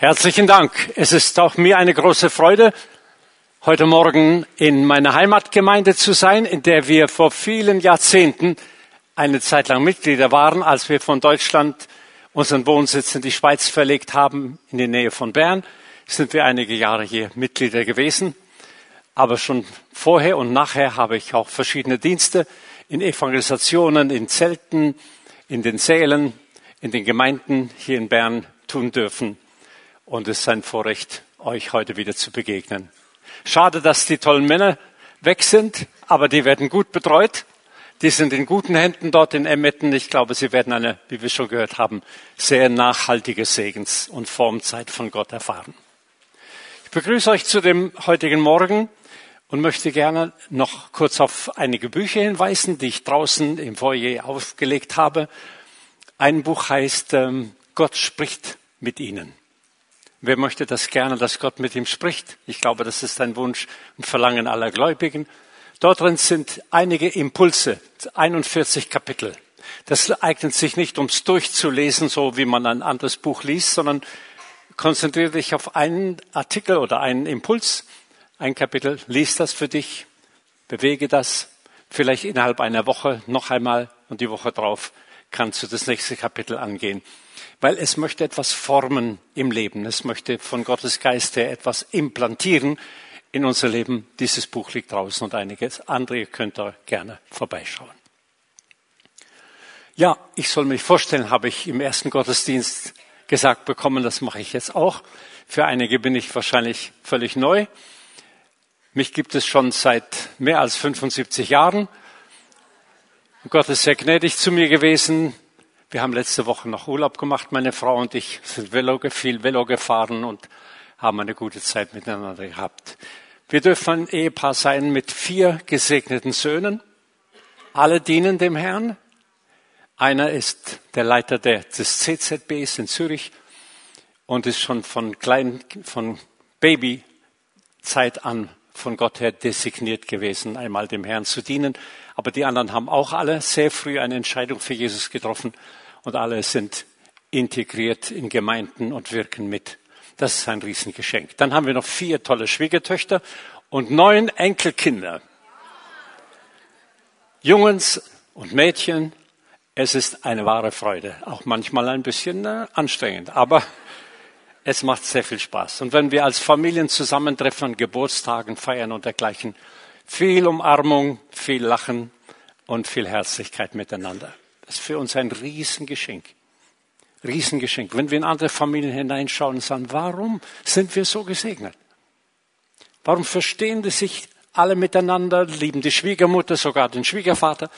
Herzlichen Dank. Es ist auch mir eine große Freude, heute Morgen in meiner Heimatgemeinde zu sein, in der wir vor vielen Jahrzehnten eine Zeit lang Mitglieder waren, als wir von Deutschland unseren Wohnsitz in die Schweiz verlegt haben, in die Nähe von Bern, sind wir einige Jahre hier Mitglieder gewesen. Aber schon vorher und nachher habe ich auch verschiedene Dienste in Evangelisationen, in Zelten, in den Sälen, in den Gemeinden hier in Bern tun dürfen und es ist ein Vorrecht, euch heute wieder zu begegnen. Schade, dass die tollen Männer weg sind, aber die werden gut betreut. Die sind in guten Händen dort in Emmetten. Ich glaube, sie werden eine, wie wir schon gehört haben, sehr nachhaltige Segens- und Formzeit von Gott erfahren. Ich begrüße euch zu dem heutigen Morgen und möchte gerne noch kurz auf einige Bücher hinweisen, die ich draußen im Foyer aufgelegt habe. Ein Buch heißt ähm, Gott spricht mit Ihnen. Wer möchte das gerne, dass Gott mit ihm spricht? Ich glaube, das ist ein Wunsch und Verlangen aller Gläubigen. Dort drin sind einige Impulse, 41 Kapitel. Das eignet sich nicht, ums durchzulesen, so wie man ein anderes Buch liest, sondern konzentriere dich auf einen Artikel oder einen Impuls, ein Kapitel, lies das für dich, bewege das, vielleicht innerhalb einer Woche noch einmal und die Woche drauf kannst du das nächste Kapitel angehen weil es möchte etwas formen im Leben. Es möchte von Gottes Geist her etwas implantieren in unser Leben. Dieses Buch liegt draußen und einiges andere könnt ihr gerne vorbeischauen. Ja, ich soll mich vorstellen, habe ich im ersten Gottesdienst gesagt bekommen, das mache ich jetzt auch. Für einige bin ich wahrscheinlich völlig neu. Mich gibt es schon seit mehr als 75 Jahren. Gott ist sehr gnädig zu mir gewesen. Wir haben letzte Woche noch Urlaub gemacht, meine Frau und ich sind Velo, viel Velo gefahren und haben eine gute Zeit miteinander gehabt. Wir dürfen ein Ehepaar sein mit vier gesegneten Söhnen. Alle dienen dem Herrn. Einer ist der Leiter des CZBs in Zürich und ist schon von klein, von Babyzeit an von Gott her designiert gewesen, einmal dem Herrn zu dienen. Aber die anderen haben auch alle sehr früh eine Entscheidung für Jesus getroffen und alle sind integriert in Gemeinden und wirken mit. Das ist ein Riesengeschenk. Dann haben wir noch vier tolle Schwiegertöchter und neun Enkelkinder. Jungens und Mädchen, es ist eine wahre Freude. Auch manchmal ein bisschen äh, anstrengend, aber es macht sehr viel Spaß. Und wenn wir als Familien zusammentreffen, Geburtstagen feiern und dergleichen, viel Umarmung, viel Lachen und viel Herzlichkeit miteinander. Ist für uns ein Riesengeschenk. Riesengeschenk. Wenn wir in andere Familien hineinschauen und sagen, warum sind wir so gesegnet? Warum verstehen die sich alle miteinander, lieben die Schwiegermutter, sogar den Schwiegervater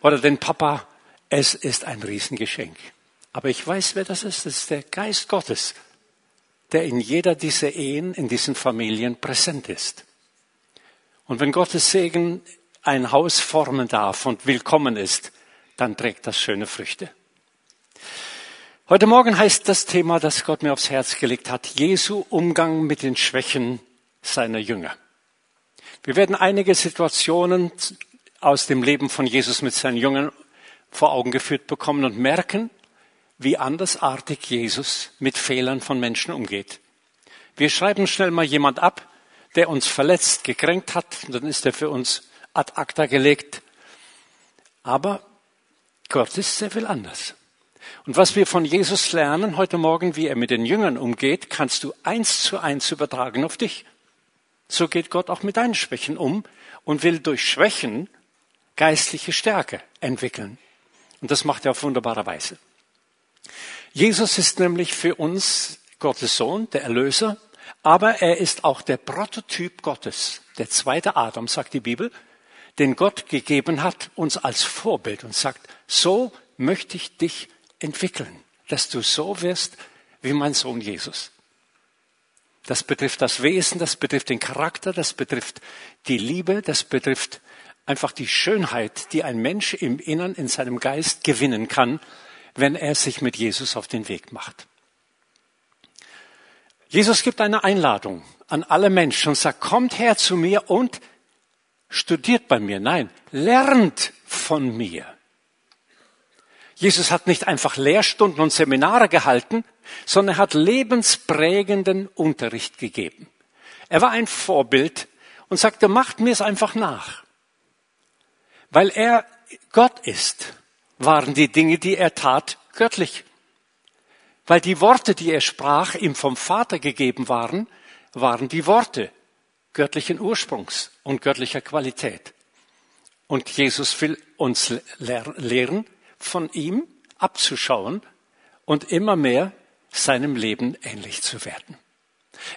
oder den Papa? Es ist ein Riesengeschenk. Aber ich weiß, wer das ist. Das ist der Geist Gottes, der in jeder dieser Ehen, in diesen Familien präsent ist. Und wenn Gottes Segen ein Haus formen darf und willkommen ist, dann trägt das schöne Früchte. Heute Morgen heißt das Thema, das Gott mir aufs Herz gelegt hat, Jesu Umgang mit den Schwächen seiner Jünger. Wir werden einige Situationen aus dem Leben von Jesus mit seinen Jüngern vor Augen geführt bekommen und merken, wie andersartig Jesus mit Fehlern von Menschen umgeht. Wir schreiben schnell mal jemand ab, der uns verletzt, gekränkt hat, und dann ist er für uns ad acta gelegt. Aber Gott ist sehr viel anders. Und was wir von Jesus lernen heute Morgen, wie er mit den Jüngern umgeht, kannst du eins zu eins übertragen auf dich. So geht Gott auch mit deinen Schwächen um und will durch Schwächen geistliche Stärke entwickeln. Und das macht er auf wunderbare Weise. Jesus ist nämlich für uns Gottes Sohn, der Erlöser, aber er ist auch der Prototyp Gottes, der zweite Adam, sagt die Bibel den Gott gegeben hat, uns als Vorbild und sagt, so möchte ich dich entwickeln, dass du so wirst wie mein Sohn Jesus. Das betrifft das Wesen, das betrifft den Charakter, das betrifft die Liebe, das betrifft einfach die Schönheit, die ein Mensch im Innern, in seinem Geist gewinnen kann, wenn er sich mit Jesus auf den Weg macht. Jesus gibt eine Einladung an alle Menschen und sagt, kommt her zu mir und studiert bei mir. Nein, lernt von mir. Jesus hat nicht einfach Lehrstunden und Seminare gehalten, sondern er hat lebensprägenden Unterricht gegeben. Er war ein Vorbild und sagte, macht mir es einfach nach. Weil er Gott ist, waren die Dinge, die er tat, göttlich. Weil die Worte, die er sprach, ihm vom Vater gegeben waren, waren die Worte göttlichen Ursprungs und göttlicher Qualität. Und Jesus will uns lehren, von ihm abzuschauen und immer mehr seinem Leben ähnlich zu werden.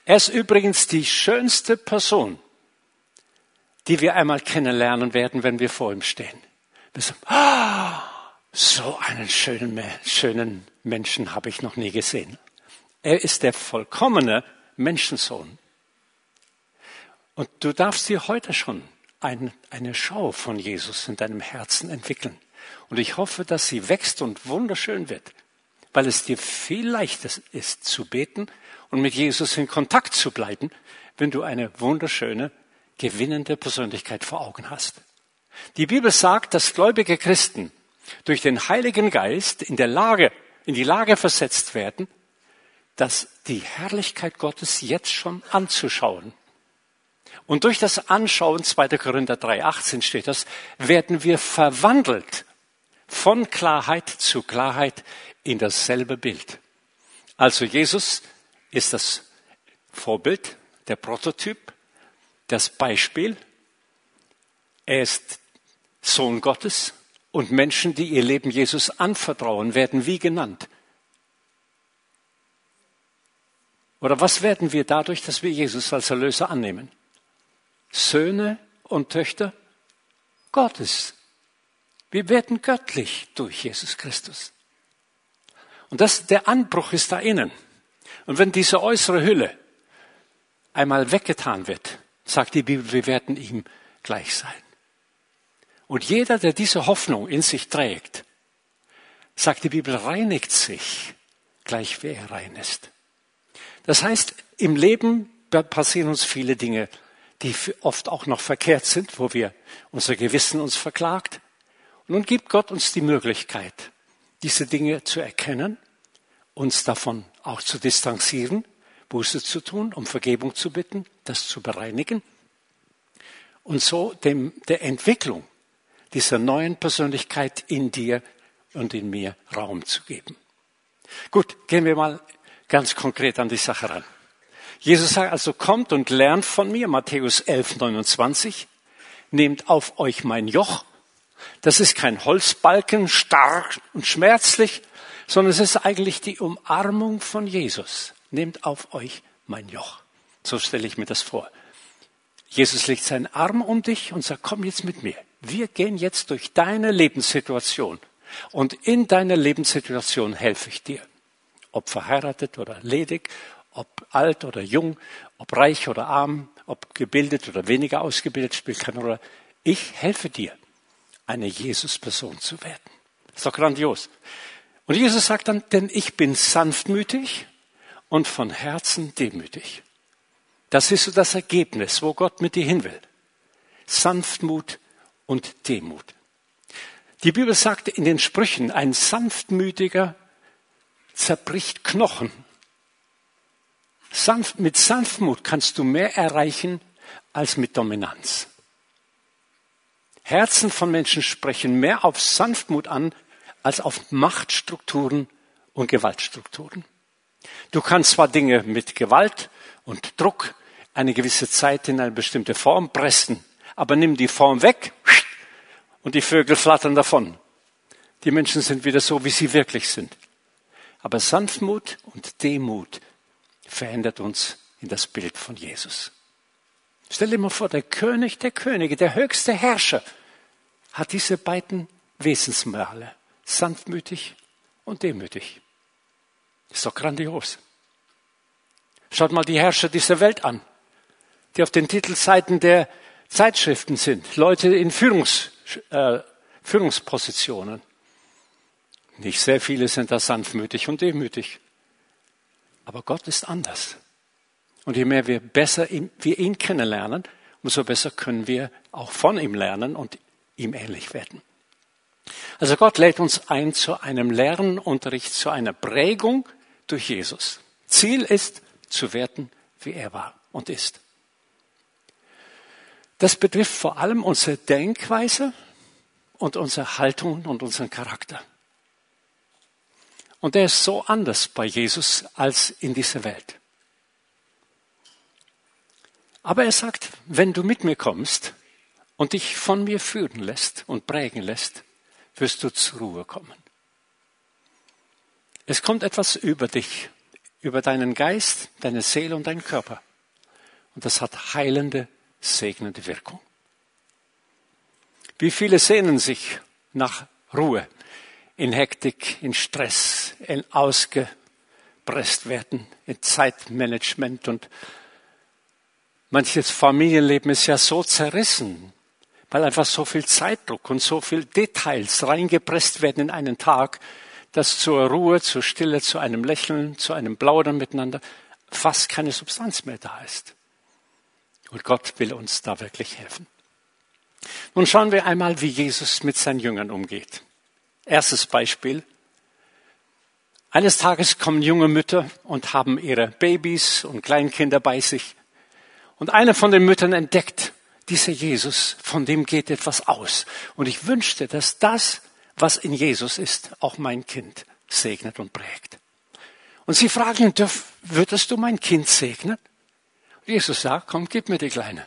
Er ist übrigens die schönste Person, die wir einmal kennenlernen werden, wenn wir vor ihm stehen. Wir sagen, ah, so einen schönen, schönen Menschen habe ich noch nie gesehen. Er ist der vollkommene Menschensohn. Und du darfst dir heute schon ein, eine Schau von Jesus in deinem Herzen entwickeln. Und ich hoffe, dass sie wächst und wunderschön wird, weil es dir viel leichter ist zu beten und mit Jesus in Kontakt zu bleiben, wenn du eine wunderschöne, gewinnende Persönlichkeit vor Augen hast. Die Bibel sagt, dass gläubige Christen durch den Heiligen Geist in der Lage, in die Lage versetzt werden, dass die Herrlichkeit Gottes jetzt schon anzuschauen und durch das Anschauen, 2. Korinther 3,18 steht das, werden wir verwandelt von Klarheit zu Klarheit in dasselbe Bild. Also Jesus ist das Vorbild, der Prototyp, das Beispiel. Er ist Sohn Gottes und Menschen, die ihr Leben Jesus anvertrauen, werden wie genannt? Oder was werden wir dadurch, dass wir Jesus als Erlöser annehmen? Söhne und Töchter Gottes. Wir werden göttlich durch Jesus Christus. Und das, der Anbruch ist da innen. Und wenn diese äußere Hülle einmal weggetan wird, sagt die Bibel, wir werden ihm gleich sein. Und jeder, der diese Hoffnung in sich trägt, sagt die Bibel, reinigt sich, gleich wie er rein ist. Das heißt, im Leben passieren uns viele Dinge, die oft auch noch verkehrt sind, wo wir unser Gewissen uns verklagt. Und nun gibt Gott uns die Möglichkeit, diese Dinge zu erkennen, uns davon auch zu distanzieren, Buße zu tun, um Vergebung zu bitten, das zu bereinigen und so dem, der Entwicklung dieser neuen Persönlichkeit in dir und in mir Raum zu geben. Gut, gehen wir mal ganz konkret an die Sache ran. Jesus sagt also, kommt und lernt von mir, Matthäus 11, 29, nehmt auf euch mein Joch. Das ist kein Holzbalken, stark und schmerzlich, sondern es ist eigentlich die Umarmung von Jesus. Nehmt auf euch mein Joch. So stelle ich mir das vor. Jesus legt seinen Arm um dich und sagt, komm jetzt mit mir. Wir gehen jetzt durch deine Lebenssituation. Und in deiner Lebenssituation helfe ich dir. Ob verheiratet oder ledig, ob alt oder jung, ob reich oder arm, ob gebildet oder weniger ausgebildet, spielt keine Rolle. Ich helfe dir, eine Jesus-Person zu werden. ist doch grandios. Und Jesus sagt dann, denn ich bin sanftmütig und von Herzen demütig. Das ist so das Ergebnis, wo Gott mit dir hin will. Sanftmut und Demut. Die Bibel sagt in den Sprüchen, ein sanftmütiger zerbricht Knochen Sanft, mit Sanftmut kannst du mehr erreichen als mit Dominanz. Herzen von Menschen sprechen mehr auf Sanftmut an als auf Machtstrukturen und Gewaltstrukturen. Du kannst zwar Dinge mit Gewalt und Druck eine gewisse Zeit in eine bestimmte Form pressen, aber nimm die Form weg und die Vögel flattern davon. Die Menschen sind wieder so, wie sie wirklich sind. Aber Sanftmut und Demut verändert uns in das Bild von Jesus. Stell dir mal vor, der König der Könige, der höchste Herrscher, hat diese beiden Wesensmale, sanftmütig und demütig. Ist doch grandios. Schaut mal die Herrscher dieser Welt an, die auf den Titelseiten der Zeitschriften sind, Leute in Führungs, äh, Führungspositionen. Nicht sehr viele sind da sanftmütig und demütig. Aber Gott ist anders. Und je mehr wir besser wir ihn kennenlernen, umso besser können wir auch von ihm lernen und ihm ähnlich werden. Also Gott lädt uns ein zu einem Lernunterricht, zu einer Prägung durch Jesus. Ziel ist, zu werden, wie er war und ist. Das betrifft vor allem unsere Denkweise und unsere Haltung und unseren Charakter. Und der ist so anders bei Jesus als in dieser Welt. Aber er sagt, wenn du mit mir kommst und dich von mir führen lässt und prägen lässt, wirst du zur Ruhe kommen. Es kommt etwas über dich, über deinen Geist, deine Seele und deinen Körper. Und das hat heilende, segnende Wirkung. Wie viele sehnen sich nach Ruhe, in Hektik, in Stress, in ausgepresst werden, in Zeitmanagement und manches Familienleben ist ja so zerrissen, weil einfach so viel Zeitdruck und so viel Details reingepresst werden in einen Tag, dass zur Ruhe, zur Stille, zu einem Lächeln, zu einem Plaudern miteinander fast keine Substanz mehr da ist. Und Gott will uns da wirklich helfen. Nun schauen wir einmal, wie Jesus mit seinen Jüngern umgeht. Erstes Beispiel. Eines Tages kommen junge Mütter und haben ihre Babys und Kleinkinder bei sich. Und eine von den Müttern entdeckt, dieser Jesus, von dem geht etwas aus. Und ich wünschte, dass das, was in Jesus ist, auch mein Kind segnet und prägt. Und sie fragen, würdest du mein Kind segnen? Jesus sagt, komm, gib mir die Kleine.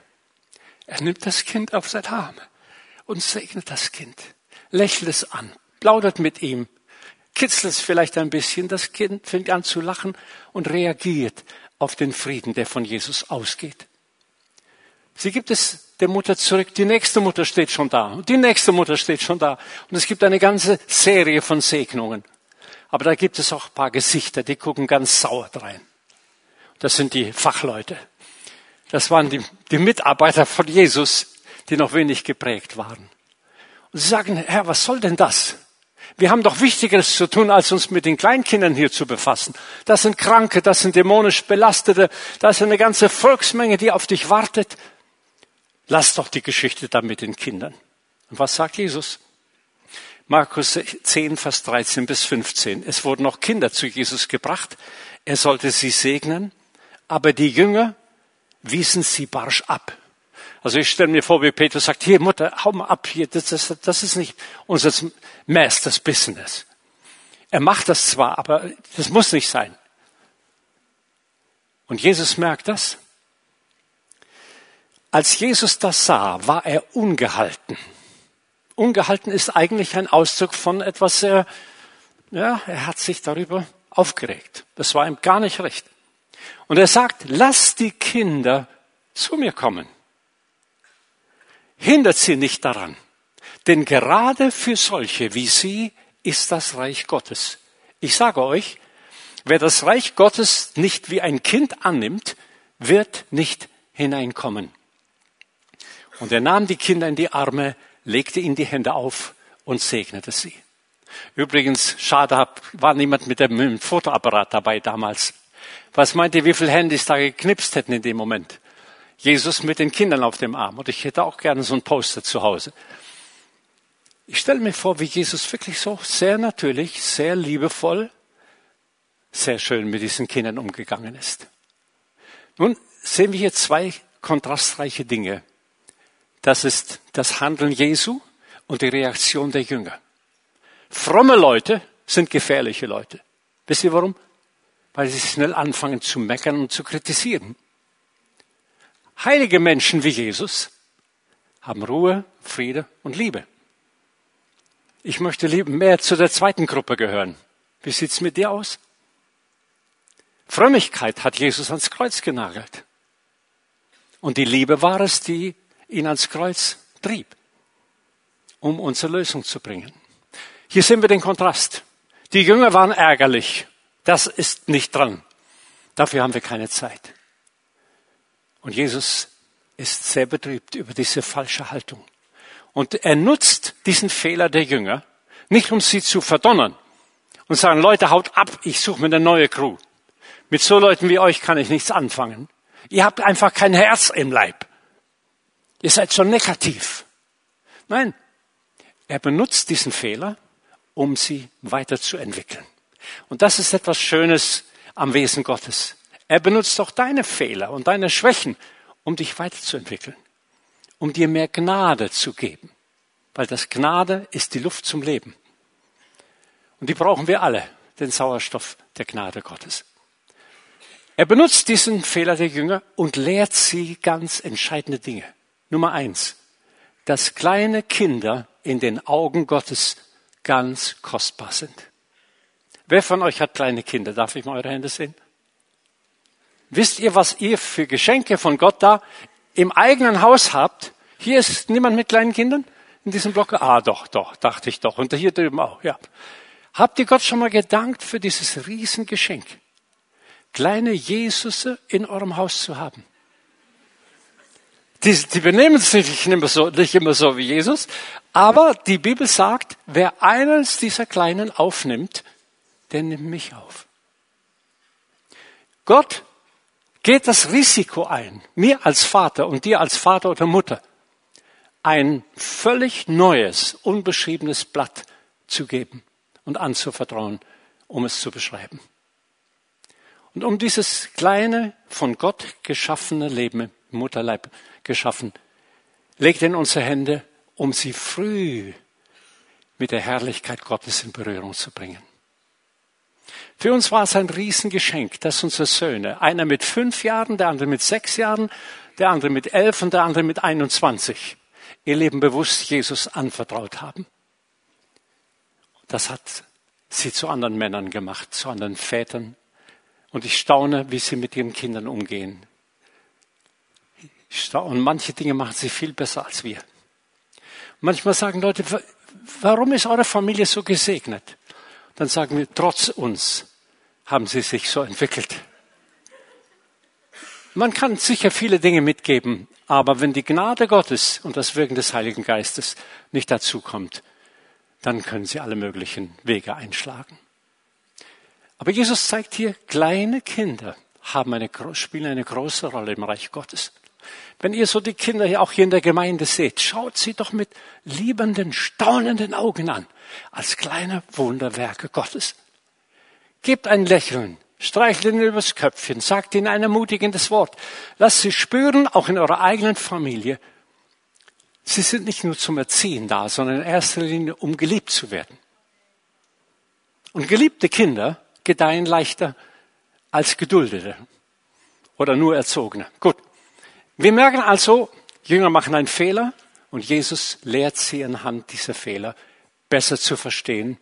Er nimmt das Kind auf seine Arme und segnet das Kind, lächelt es an, plaudert mit ihm, kitzelt vielleicht ein bisschen, das Kind fängt an zu lachen und reagiert auf den Frieden, der von Jesus ausgeht. Sie gibt es der Mutter zurück, die nächste Mutter steht schon da die nächste Mutter steht schon da und es gibt eine ganze Serie von Segnungen. Aber da gibt es auch ein paar Gesichter, die gucken ganz sauer drein. Das sind die Fachleute. Das waren die, die Mitarbeiter von Jesus, die noch wenig geprägt waren. Und sie sagen, Herr, was soll denn das? Wir haben doch Wichtigeres zu tun, als uns mit den Kleinkindern hier zu befassen. Das sind Kranke, das sind dämonisch Belastete, das ist eine ganze Volksmenge, die auf dich wartet. Lass doch die Geschichte da mit den Kindern. Und was sagt Jesus? Markus 10, Vers 13 bis 15. Es wurden noch Kinder zu Jesus gebracht. Er sollte sie segnen, aber die Jünger wiesen sie barsch ab. Also ich stelle mir vor, wie Petrus sagt, hier Mutter, hau mal ab hier, das, das, das ist nicht unser Masters Business. Er macht das zwar, aber das muss nicht sein. Und Jesus merkt das. Als Jesus das sah, war er ungehalten. Ungehalten ist eigentlich ein Ausdruck von etwas sehr, ja, er hat sich darüber aufgeregt. Das war ihm gar nicht recht. Und er sagt, lass die Kinder zu mir kommen. Hindert sie nicht daran. Denn gerade für solche wie sie ist das Reich Gottes. Ich sage euch, wer das Reich Gottes nicht wie ein Kind annimmt, wird nicht hineinkommen. Und er nahm die Kinder in die Arme, legte ihnen die Hände auf und segnete sie. Übrigens, schade, war niemand mit dem Fotoapparat dabei damals. Was meint ihr, wie viele Handys da geknipst hätten in dem Moment? Jesus mit den Kindern auf dem Arm. Und ich hätte auch gerne so ein Poster zu Hause. Ich stelle mir vor, wie Jesus wirklich so sehr natürlich, sehr liebevoll, sehr schön mit diesen Kindern umgegangen ist. Nun sehen wir hier zwei kontrastreiche Dinge. Das ist das Handeln Jesu und die Reaktion der Jünger. Fromme Leute sind gefährliche Leute. Wisst ihr warum? Weil sie schnell anfangen zu meckern und zu kritisieren. Heilige Menschen wie Jesus haben Ruhe, Friede und Liebe. Ich möchte mehr zu der zweiten Gruppe gehören. Wie sieht's mit dir aus? Frömmigkeit hat Jesus ans Kreuz genagelt. Und die Liebe war es, die ihn ans Kreuz trieb, um unsere Lösung zu bringen. Hier sehen wir den Kontrast. Die Jünger waren ärgerlich. Das ist nicht dran. Dafür haben wir keine Zeit. Und Jesus ist sehr betrübt über diese falsche Haltung. Und er nutzt diesen Fehler der Jünger, nicht um sie zu verdonnern und sagen, Leute, haut ab, ich suche mir eine neue Crew. Mit so Leuten wie euch kann ich nichts anfangen. Ihr habt einfach kein Herz im Leib. Ihr seid so negativ. Nein, er benutzt diesen Fehler, um sie weiterzuentwickeln. Und das ist etwas Schönes am Wesen Gottes. Er benutzt auch deine Fehler und deine Schwächen, um dich weiterzuentwickeln, um dir mehr Gnade zu geben. Weil das Gnade ist die Luft zum Leben. Und die brauchen wir alle, den Sauerstoff der Gnade Gottes. Er benutzt diesen Fehler der Jünger und lehrt sie ganz entscheidende Dinge. Nummer eins, dass kleine Kinder in den Augen Gottes ganz kostbar sind. Wer von euch hat kleine Kinder? Darf ich mal eure Hände sehen? Wisst ihr, was ihr für Geschenke von Gott da im eigenen Haus habt? Hier ist niemand mit kleinen Kindern in diesem Block. Ah, doch, doch, dachte ich doch. Und hier drüben auch, ja. Habt ihr Gott schon mal gedankt für dieses Riesengeschenk? Kleine Jesusse in eurem Haus zu haben. Die, die benehmen sich nicht immer, so, nicht immer so wie Jesus, aber die Bibel sagt, wer eines dieser Kleinen aufnimmt, der nimmt mich auf. Gott geht das Risiko ein, mir als Vater und dir als Vater oder Mutter, ein völlig neues, unbeschriebenes Blatt zu geben und anzuvertrauen, um es zu beschreiben. Und um dieses kleine, von Gott geschaffene Leben im Mutterleib geschaffen, legt in unsere Hände, um sie früh mit der Herrlichkeit Gottes in Berührung zu bringen. Für uns war es ein Riesengeschenk, dass unsere Söhne, einer mit fünf Jahren, der andere mit sechs Jahren, der andere mit elf und der andere mit 21, ihr Leben bewusst Jesus anvertraut haben. Das hat sie zu anderen Männern gemacht, zu anderen Vätern. Und ich staune, wie sie mit ihren Kindern umgehen. Und manche Dinge machen sie viel besser als wir. Manchmal sagen Leute, warum ist eure Familie so gesegnet? Dann sagen wir, trotz uns haben sie sich so entwickelt. Man kann sicher viele Dinge mitgeben, aber wenn die Gnade Gottes und das Wirken des Heiligen Geistes nicht dazukommt, dann können sie alle möglichen Wege einschlagen. Aber Jesus zeigt hier, kleine Kinder haben eine, spielen eine große Rolle im Reich Gottes. Wenn ihr so die Kinder hier auch hier in der Gemeinde seht, schaut sie doch mit liebenden, staunenden Augen an, als kleine Wunderwerke Gottes. Gebt ein Lächeln, streichelt ihnen übers Köpfchen, sagt ihnen ein ermutigendes Wort. Lasst sie spüren, auch in eurer eigenen Familie, sie sind nicht nur zum Erziehen da, sondern in erster Linie, um geliebt zu werden. Und geliebte Kinder gedeihen leichter als geduldete oder nur erzogene. Gut. Wir merken also, Jünger machen einen Fehler und Jesus lehrt sie anhand dieser Fehler besser zu verstehen,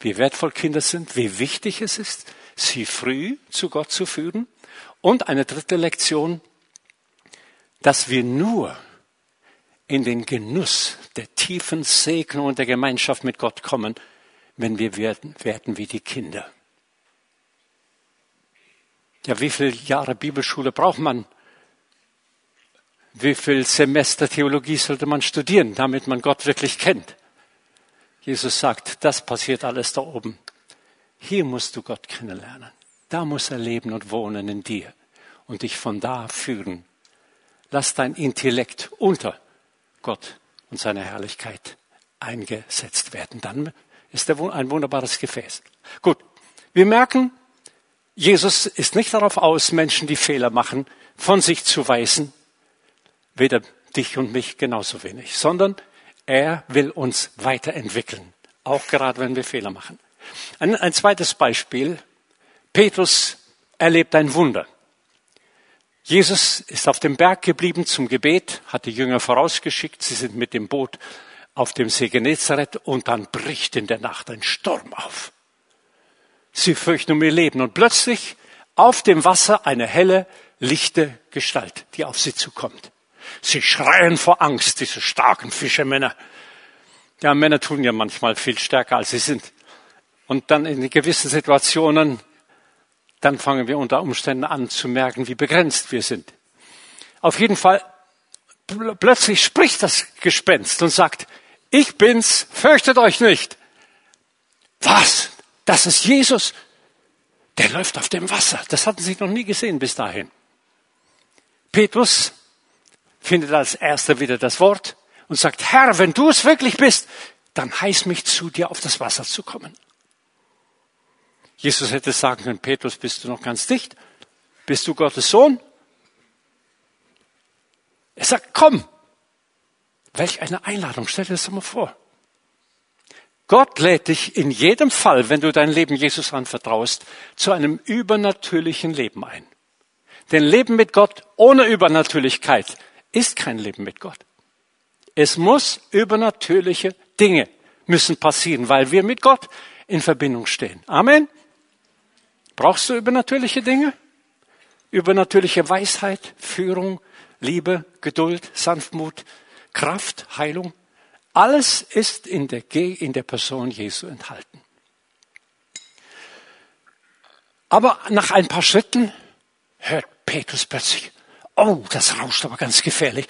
wie wertvoll Kinder sind, wie wichtig es ist, sie früh zu Gott zu führen. Und eine dritte Lektion, dass wir nur in den Genuss der tiefen Segnung und der Gemeinschaft mit Gott kommen, wenn wir werden, werden wie die Kinder. Ja, wie viele Jahre Bibelschule braucht man, wie viel Semester Theologie sollte man studieren, damit man Gott wirklich kennt? Jesus sagt, das passiert alles da oben. Hier musst du Gott kennenlernen. Da muss er leben und wohnen in dir und dich von da führen. Lass dein Intellekt unter Gott und seiner Herrlichkeit eingesetzt werden. Dann ist er ein wunderbares Gefäß. Gut, wir merken, Jesus ist nicht darauf aus, Menschen, die Fehler machen, von sich zu weisen, weder dich und mich genauso wenig, sondern er will uns weiterentwickeln, auch gerade wenn wir Fehler machen. Ein, ein zweites Beispiel. Petrus erlebt ein Wunder. Jesus ist auf dem Berg geblieben zum Gebet, hat die Jünger vorausgeschickt, sie sind mit dem Boot auf dem See Genezareth und dann bricht in der Nacht ein Sturm auf. Sie fürchten um ihr Leben und plötzlich auf dem Wasser eine helle, lichte Gestalt, die auf sie zukommt. Sie schreien vor Angst, diese starken Fischermänner. Ja, Männer tun ja manchmal viel stärker, als sie sind. Und dann in gewissen Situationen, dann fangen wir unter Umständen an zu merken, wie begrenzt wir sind. Auf jeden Fall, plötzlich spricht das Gespenst und sagt, ich bin's, fürchtet euch nicht. Was? Das ist Jesus. Der läuft auf dem Wasser. Das hatten sie noch nie gesehen bis dahin. Petrus findet als erster wieder das Wort und sagt, Herr, wenn du es wirklich bist, dann heiß mich zu dir auf das Wasser zu kommen. Jesus hätte sagen können, Petrus, bist du noch ganz dicht? Bist du Gottes Sohn? Er sagt, komm. Welch eine Einladung, stell dir das mal vor. Gott lädt dich in jedem Fall, wenn du dein Leben Jesus anvertraust, zu einem übernatürlichen Leben ein. Denn Leben mit Gott ohne Übernatürlichkeit ist kein Leben mit Gott. Es muss übernatürliche Dinge müssen passieren, weil wir mit Gott in Verbindung stehen. Amen. Brauchst du übernatürliche Dinge? Übernatürliche Weisheit, Führung, Liebe, Geduld, Sanftmut, Kraft, Heilung. Alles ist in der, in der Person Jesu enthalten. Aber nach ein paar Schritten hört Petrus plötzlich, oh, das rauscht aber ganz gefährlich.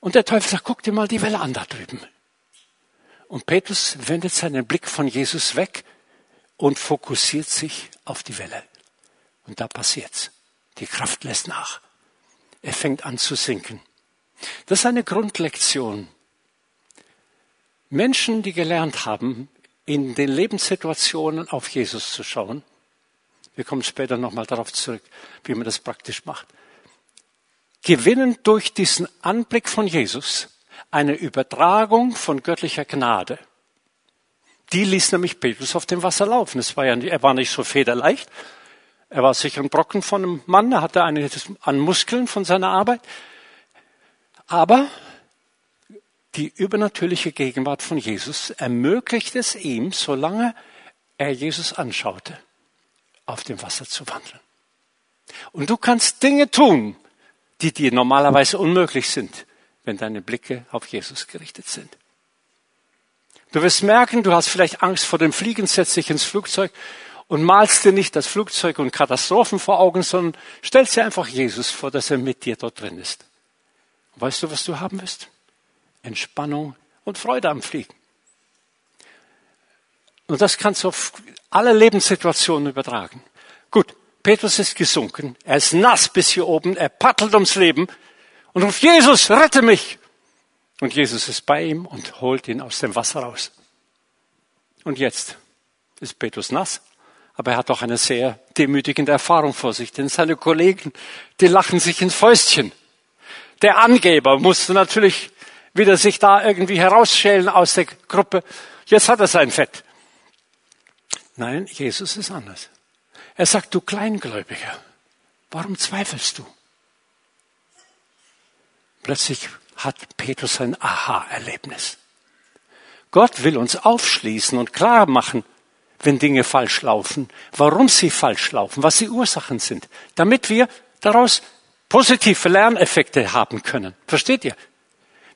Und der Teufel sagt, guck dir mal die Welle an da drüben. Und Petrus wendet seinen Blick von Jesus weg und fokussiert sich auf die Welle. Und da passiert's. Die Kraft lässt nach. Er fängt an zu sinken. Das ist eine Grundlektion. Menschen, die gelernt haben, in den Lebenssituationen auf Jesus zu schauen, wir kommen später nochmal darauf zurück, wie man das praktisch macht, gewinnen durch diesen Anblick von Jesus eine Übertragung von göttlicher Gnade. Die ließ nämlich Petrus auf dem Wasser laufen. Es war ja, er war nicht so federleicht. Er war sicher ein Brocken von einem Mann. Er hatte einiges an Muskeln von seiner Arbeit. Aber die übernatürliche Gegenwart von Jesus ermöglicht es ihm, solange er Jesus anschaute, auf dem Wasser zu wandeln. Und du kannst Dinge tun, die dir normalerweise unmöglich sind, wenn deine Blicke auf Jesus gerichtet sind. Du wirst merken, du hast vielleicht Angst vor dem Fliegen, setzt dich ins Flugzeug und malst dir nicht das Flugzeug und Katastrophen vor Augen, sondern stellst dir einfach Jesus vor, dass er mit dir dort drin ist. Und weißt du, was du haben wirst? Entspannung und Freude am Fliegen. Und das kannst du auf alle Lebenssituationen übertragen. Gut, Petrus ist gesunken, er ist nass bis hier oben, er paddelt ums Leben und ruft, Jesus, rette mich! Und Jesus ist bei ihm und holt ihn aus dem Wasser raus. Und jetzt ist Petrus nass, aber er hat auch eine sehr demütigende Erfahrung vor sich, denn seine Kollegen, die lachen sich ins Fäustchen. Der Angeber musste natürlich wieder sich da irgendwie herausschälen aus der Gruppe. Jetzt hat er sein Fett. Nein, Jesus ist anders. Er sagt, du Kleingläubiger, warum zweifelst du? Plötzlich hat Petrus ein Aha-Erlebnis. Gott will uns aufschließen und klar machen, wenn Dinge falsch laufen, warum sie falsch laufen, was die Ursachen sind, damit wir daraus positive Lerneffekte haben können. Versteht ihr?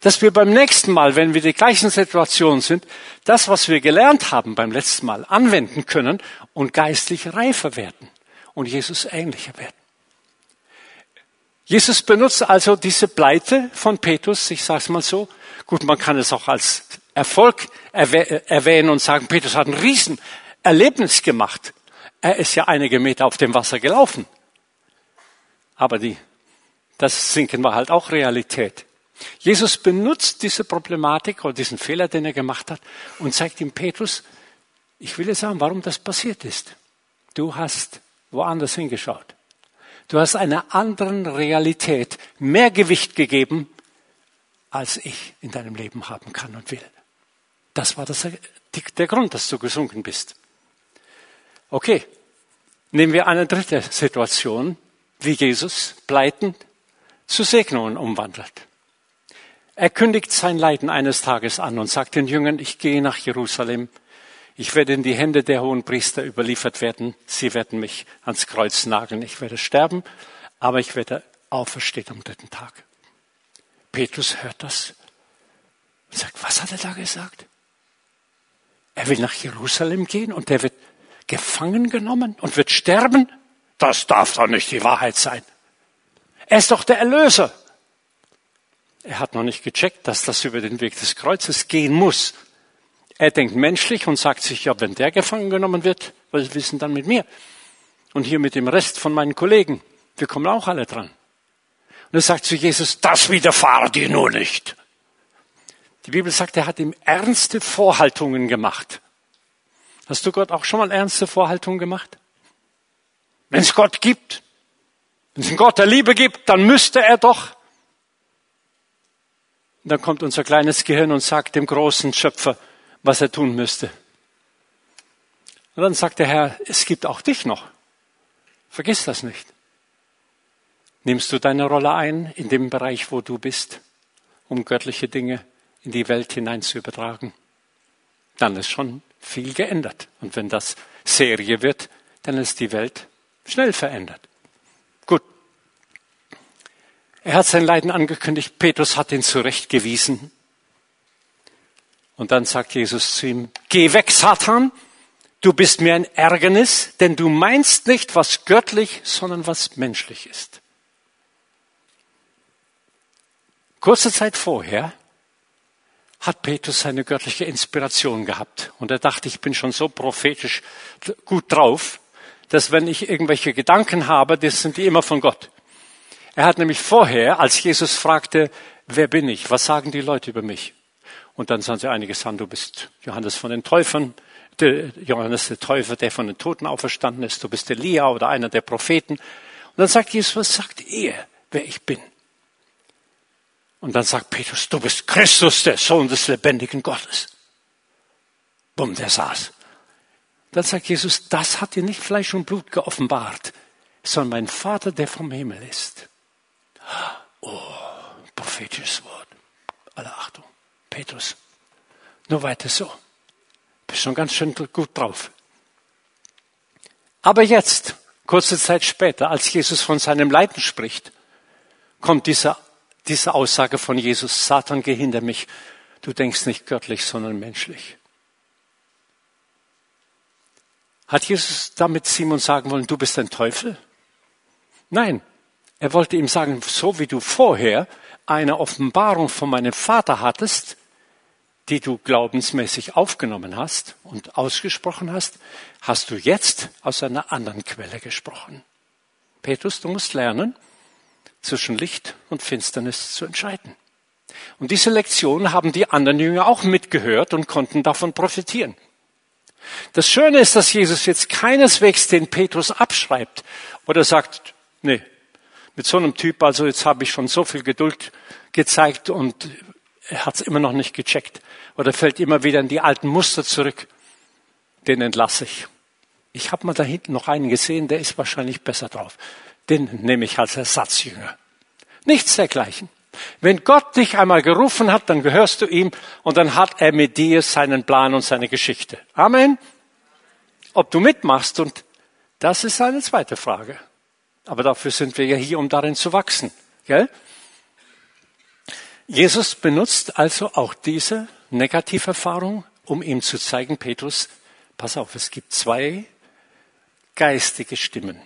Dass wir beim nächsten Mal, wenn wir die gleichen Situationen sind, das, was wir gelernt haben beim letzten Mal, anwenden können und geistlich reifer werden und Jesus ähnlicher werden. Jesus benutzt also diese Pleite von Petrus, ich sage es mal so. Gut, man kann es auch als Erfolg erwähnen und sagen, Petrus hat ein Riesenerlebnis gemacht. Er ist ja einige Meter auf dem Wasser gelaufen. Aber die, das Sinken war halt auch Realität. Jesus benutzt diese Problematik oder diesen Fehler, den er gemacht hat, und zeigt ihm Petrus, ich will dir sagen, warum das passiert ist. Du hast woanders hingeschaut. Du hast einer anderen Realität mehr Gewicht gegeben, als ich in deinem Leben haben kann und will. Das war das, der Grund, dass du gesunken bist. Okay, nehmen wir eine dritte Situation, wie Jesus pleitend zu Segnungen umwandelt. Er kündigt sein Leiden eines Tages an und sagt den Jüngern, ich gehe nach Jerusalem ich werde in die Hände der hohen Priester überliefert werden. Sie werden mich ans Kreuz nageln. Ich werde sterben, aber ich werde auferstehen am dritten Tag. Petrus hört das und sagt, was hat er da gesagt? Er will nach Jerusalem gehen und er wird gefangen genommen und wird sterben? Das darf doch nicht die Wahrheit sein. Er ist doch der Erlöser. Er hat noch nicht gecheckt, dass das über den Weg des Kreuzes gehen muss. Er denkt menschlich und sagt sich, ja, wenn der gefangen genommen wird, was wissen dann mit mir? Und hier mit dem Rest von meinen Kollegen, wir kommen auch alle dran. Und er sagt zu Jesus, das widerfahre dir nur nicht. Die Bibel sagt, er hat ihm ernste Vorhaltungen gemacht. Hast du Gott auch schon mal ernste Vorhaltungen gemacht? Wenn es Gott gibt, wenn es einen Gott der Liebe gibt, dann müsste er doch. Und dann kommt unser kleines Gehirn und sagt dem großen Schöpfer, was er tun müsste. Und dann sagt der Herr, es gibt auch dich noch. Vergiss das nicht. Nimmst du deine Rolle ein in dem Bereich, wo du bist, um göttliche Dinge in die Welt hinein zu übertragen? Dann ist schon viel geändert. Und wenn das Serie wird, dann ist die Welt schnell verändert. Gut. Er hat sein Leiden angekündigt. Petrus hat ihn zurechtgewiesen. Und dann sagt Jesus zu ihm, geh weg, Satan. Du bist mir ein Ärgernis, denn du meinst nicht, was göttlich, sondern was menschlich ist. Kurze Zeit vorher hat Petrus seine göttliche Inspiration gehabt. Und er dachte, ich bin schon so prophetisch gut drauf, dass wenn ich irgendwelche Gedanken habe, das sind die immer von Gott. Er hat nämlich vorher, als Jesus fragte, wer bin ich? Was sagen die Leute über mich? Und dann sagen sie einige sagen, du bist Johannes von den Täufern, der Johannes der Täufer, der von den Toten auferstanden ist, du bist Elia oder einer der Propheten. Und dann sagt Jesus, was sagt ihr, wer ich bin? Und dann sagt Petrus, du bist Christus, der Sohn des lebendigen Gottes. Bumm, der saß. Dann sagt Jesus, das hat dir nicht Fleisch und Blut geoffenbart, sondern mein Vater, der vom Himmel ist. Oh, prophetisches Wort. Alle Achtung. Petrus, nur weiter so. Bist schon ganz schön gut drauf. Aber jetzt, kurze Zeit später, als Jesus von seinem Leiden spricht, kommt dieser diese Aussage von Jesus, Satan, geh mich, du denkst nicht göttlich, sondern menschlich. Hat Jesus damit Simon sagen wollen, du bist ein Teufel? Nein, er wollte ihm sagen, so wie du vorher eine Offenbarung von meinem Vater hattest, die du glaubensmäßig aufgenommen hast und ausgesprochen hast, hast du jetzt aus einer anderen Quelle gesprochen. Petrus, du musst lernen, zwischen Licht und Finsternis zu entscheiden. Und diese Lektion haben die anderen Jünger auch mitgehört und konnten davon profitieren. Das Schöne ist, dass Jesus jetzt keineswegs den Petrus abschreibt oder sagt, nee, mit so einem Typ, also jetzt habe ich schon so viel Geduld gezeigt und er hat es immer noch nicht gecheckt oder fällt immer wieder in die alten Muster zurück. Den entlasse ich. Ich habe mal da hinten noch einen gesehen, der ist wahrscheinlich besser drauf den nehme ich als Ersatzjünger. Nichts dergleichen. Wenn Gott dich einmal gerufen hat, dann gehörst du ihm und dann hat er mit dir seinen Plan und seine Geschichte. Amen. Ob du mitmachst und das ist eine zweite Frage. Aber dafür sind wir ja hier, um darin zu wachsen. Gell? Jesus benutzt also auch diese Negativerfahrung, um ihm zu zeigen, Petrus, pass auf, es gibt zwei geistige Stimmen.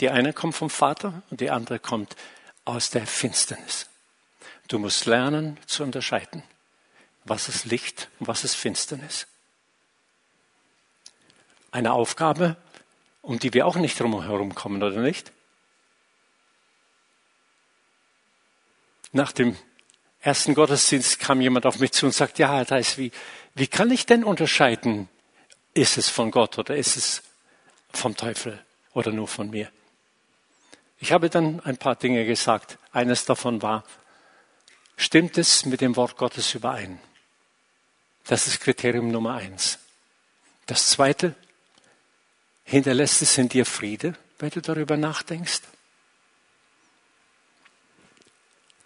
Die eine kommt vom Vater und die andere kommt aus der Finsternis. Du musst lernen zu unterscheiden, was ist Licht und was ist Finsternis. Eine Aufgabe, um die wir auch nicht drumherum kommen, oder nicht? Nach dem ersten Gottesdienst kam jemand auf mich zu und sagt, ja, da ist wie, wie kann ich denn unterscheiden, ist es von Gott oder ist es vom Teufel oder nur von mir? Ich habe dann ein paar Dinge gesagt. Eines davon war, stimmt es mit dem Wort Gottes überein? Das ist Kriterium Nummer eins. Das zweite, hinterlässt es in dir Friede, wenn du darüber nachdenkst?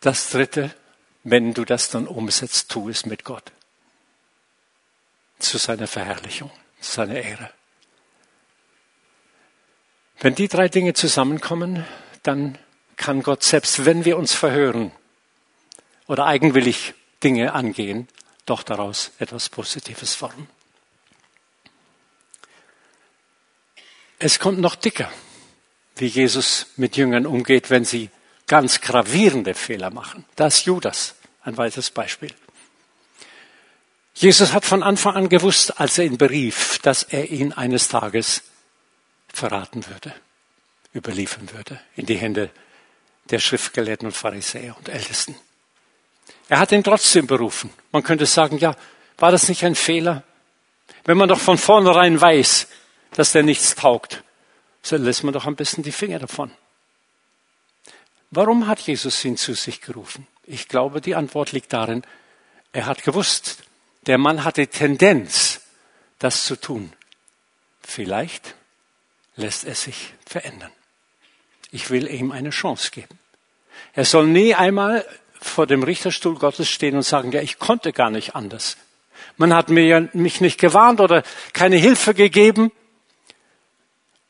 Das dritte, wenn du das dann umsetzt, tu es mit Gott. Zu seiner Verherrlichung, zu seiner Ehre. Wenn die drei Dinge zusammenkommen, dann kann Gott, selbst wenn wir uns verhören oder eigenwillig Dinge angehen, doch daraus etwas Positives formen. Es kommt noch dicker, wie Jesus mit Jüngern umgeht, wenn sie ganz gravierende Fehler machen. Das Judas, ein weiteres Beispiel. Jesus hat von Anfang an gewusst, als er ihn berief, dass er ihn eines Tages verraten würde überliefern würde in die Hände der Schriftgelehrten und Pharisäer und Ältesten. Er hat ihn trotzdem berufen. Man könnte sagen, ja, war das nicht ein Fehler? Wenn man doch von vornherein weiß, dass der nichts taugt, so lässt man doch am besten die Finger davon. Warum hat Jesus ihn zu sich gerufen? Ich glaube, die Antwort liegt darin, er hat gewusst, der Mann hatte Tendenz, das zu tun. Vielleicht lässt er sich verändern. Ich will ihm eine Chance geben. Er soll nie einmal vor dem Richterstuhl Gottes stehen und sagen, ja, ich konnte gar nicht anders. Man hat mir, mich nicht gewarnt oder keine Hilfe gegeben.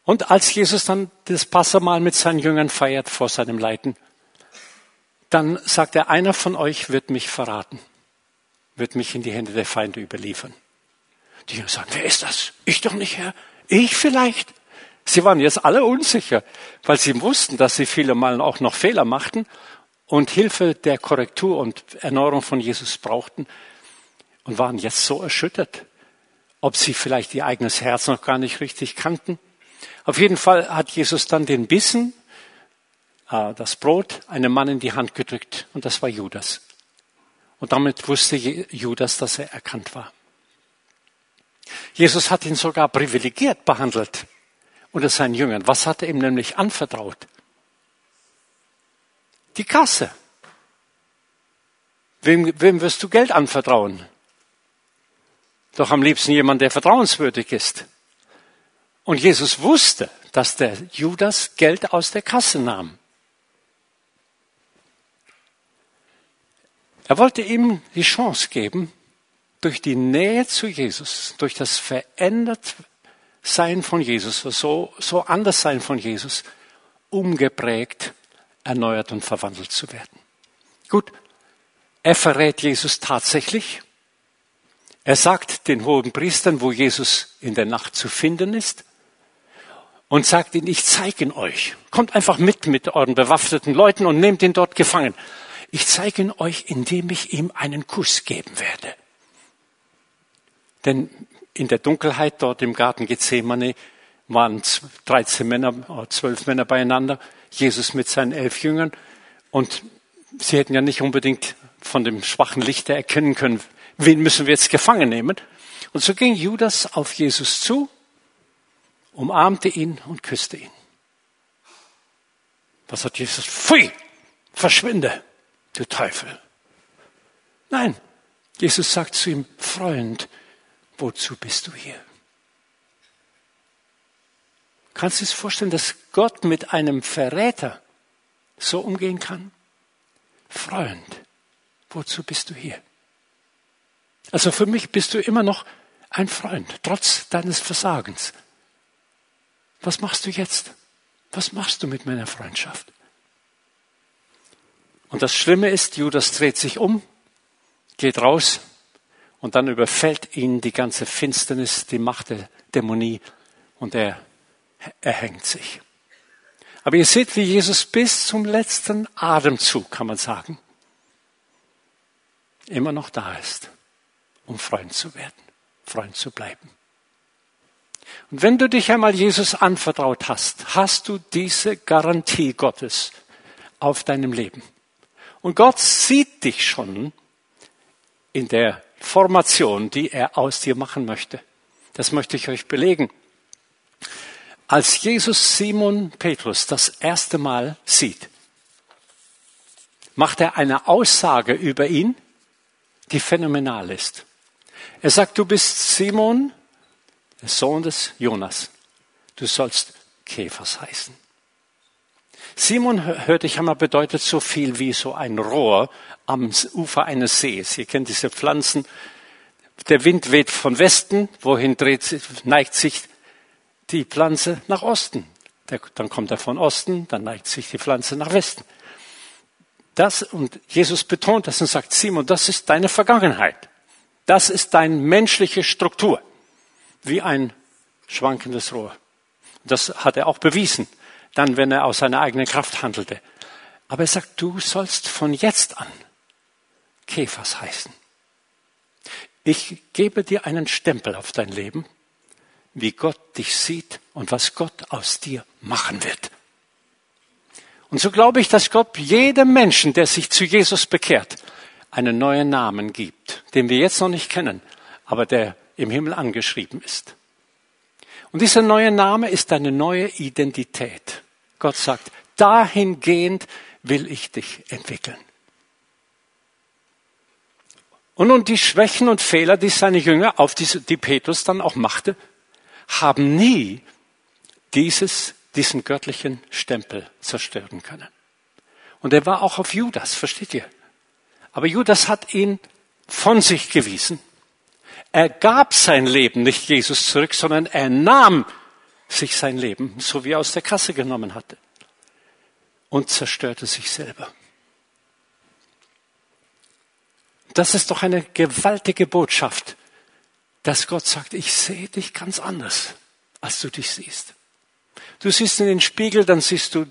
Und als Jesus dann das Passamal mit seinen Jüngern feiert vor seinem Leiden, dann sagt er, einer von euch wird mich verraten, wird mich in die Hände der Feinde überliefern. Die sagen, wer ist das? Ich doch nicht, Herr. Ich vielleicht. Sie waren jetzt alle unsicher, weil sie wussten, dass sie viele Mal auch noch Fehler machten und Hilfe der Korrektur und Erneuerung von Jesus brauchten und waren jetzt so erschüttert, ob sie vielleicht ihr eigenes Herz noch gar nicht richtig kannten. Auf jeden Fall hat Jesus dann den Bissen, das Brot, einem Mann in die Hand gedrückt und das war Judas. Und damit wusste Judas, dass er erkannt war. Jesus hat ihn sogar privilegiert behandelt unter seinen Jüngern. Was hat er ihm nämlich anvertraut? Die Kasse. Wem, wem wirst du Geld anvertrauen? Doch am liebsten jemand, der vertrauenswürdig ist. Und Jesus wusste, dass der Judas Geld aus der Kasse nahm. Er wollte ihm die Chance geben, durch die Nähe zu Jesus, durch das verändert Sein von Jesus, so, so anders Sein von Jesus, umgeprägt, erneuert und verwandelt zu werden. Gut, er verrät Jesus tatsächlich. Er sagt den hohen Priestern, wo Jesus in der Nacht zu finden ist, und sagt ihnen, ich zeige ihn euch. Kommt einfach mit mit euren bewaffneten Leuten und nehmt ihn dort gefangen. Ich zeige ihn euch, indem ich ihm einen Kuss geben werde. Denn in der Dunkelheit dort im Garten Gethsemane waren 13 Männer, 12 Männer beieinander, Jesus mit seinen elf Jüngern. Und sie hätten ja nicht unbedingt von dem schwachen Licht erkennen können, wen müssen wir jetzt gefangen nehmen. Und so ging Judas auf Jesus zu, umarmte ihn und küsste ihn. Was hat Jesus? Pfui! Verschwinde, du Teufel. Nein, Jesus sagt zu ihm, Freund, wozu bist du hier? Kannst du es vorstellen, dass Gott mit einem Verräter so umgehen kann? Freund, wozu bist du hier? Also für mich bist du immer noch ein Freund, trotz deines Versagens. Was machst du jetzt? Was machst du mit meiner Freundschaft? Und das Schlimme ist, Judas dreht sich um, geht raus und dann überfällt ihn die ganze Finsternis, die Macht der Dämonie und er erhängt sich. Aber ihr seht, wie Jesus bis zum letzten Atemzug, kann man sagen, immer noch da ist, um Freund zu werden, Freund zu bleiben. Und wenn du dich einmal Jesus anvertraut hast, hast du diese Garantie Gottes auf deinem Leben. Und Gott sieht dich schon in der Formation, die er aus dir machen möchte. Das möchte ich euch belegen. Als Jesus Simon Petrus das erste Mal sieht, macht er eine Aussage über ihn, die phänomenal ist. Er sagt, du bist Simon, der Sohn des Jonas. Du sollst Käfers heißen. Simon, hörte ich einmal, bedeutet so viel wie so ein Rohr am Ufer eines Sees. Ihr kennt diese Pflanzen. Der Wind weht von Westen. Wohin dreht, neigt sich die Pflanze nach Osten? Der, dann kommt er von Osten, dann neigt sich die Pflanze nach Westen. Das, und Jesus betont das und sagt, Simon, das ist deine Vergangenheit. Das ist deine menschliche Struktur. Wie ein schwankendes Rohr. Das hat er auch bewiesen dann, wenn er aus seiner eigenen Kraft handelte. Aber er sagt, du sollst von jetzt an Käfers heißen. Ich gebe dir einen Stempel auf dein Leben, wie Gott dich sieht und was Gott aus dir machen wird. Und so glaube ich, dass Gott jedem Menschen, der sich zu Jesus bekehrt, einen neuen Namen gibt, den wir jetzt noch nicht kennen, aber der im Himmel angeschrieben ist. Und dieser neue Name ist eine neue Identität. Gott sagt, dahingehend will ich dich entwickeln. Und nun die Schwächen und Fehler, die seine Jünger, auf diese, die Petrus dann auch machte, haben nie dieses, diesen göttlichen Stempel zerstören können. Und er war auch auf Judas, versteht ihr? Aber Judas hat ihn von sich gewiesen. Er gab sein Leben nicht Jesus zurück, sondern er nahm sich sein Leben, so wie er aus der Kasse genommen hatte, und zerstörte sich selber. Das ist doch eine gewaltige Botschaft, dass Gott sagt, ich sehe dich ganz anders, als du dich siehst. Du siehst in den Spiegel, dann siehst du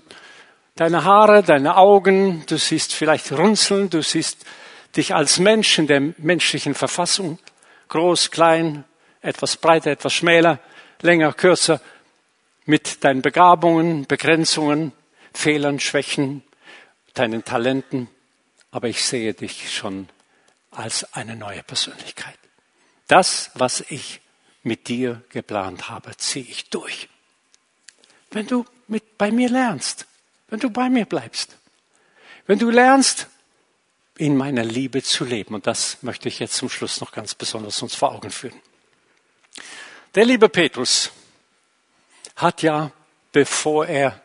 deine Haare, deine Augen, du siehst vielleicht Runzeln, du siehst dich als Mensch in der menschlichen Verfassung, groß, klein, etwas breiter, etwas schmäler, länger, kürzer, mit deinen Begabungen, Begrenzungen, Fehlern, Schwächen, deinen Talenten, aber ich sehe dich schon als eine neue Persönlichkeit. Das, was ich mit dir geplant habe, ziehe ich durch. Wenn du mit bei mir lernst, wenn du bei mir bleibst, wenn du lernst, in meiner Liebe zu leben. Und das möchte ich jetzt zum Schluss noch ganz besonders uns vor Augen führen. Der liebe Petrus hat ja, bevor er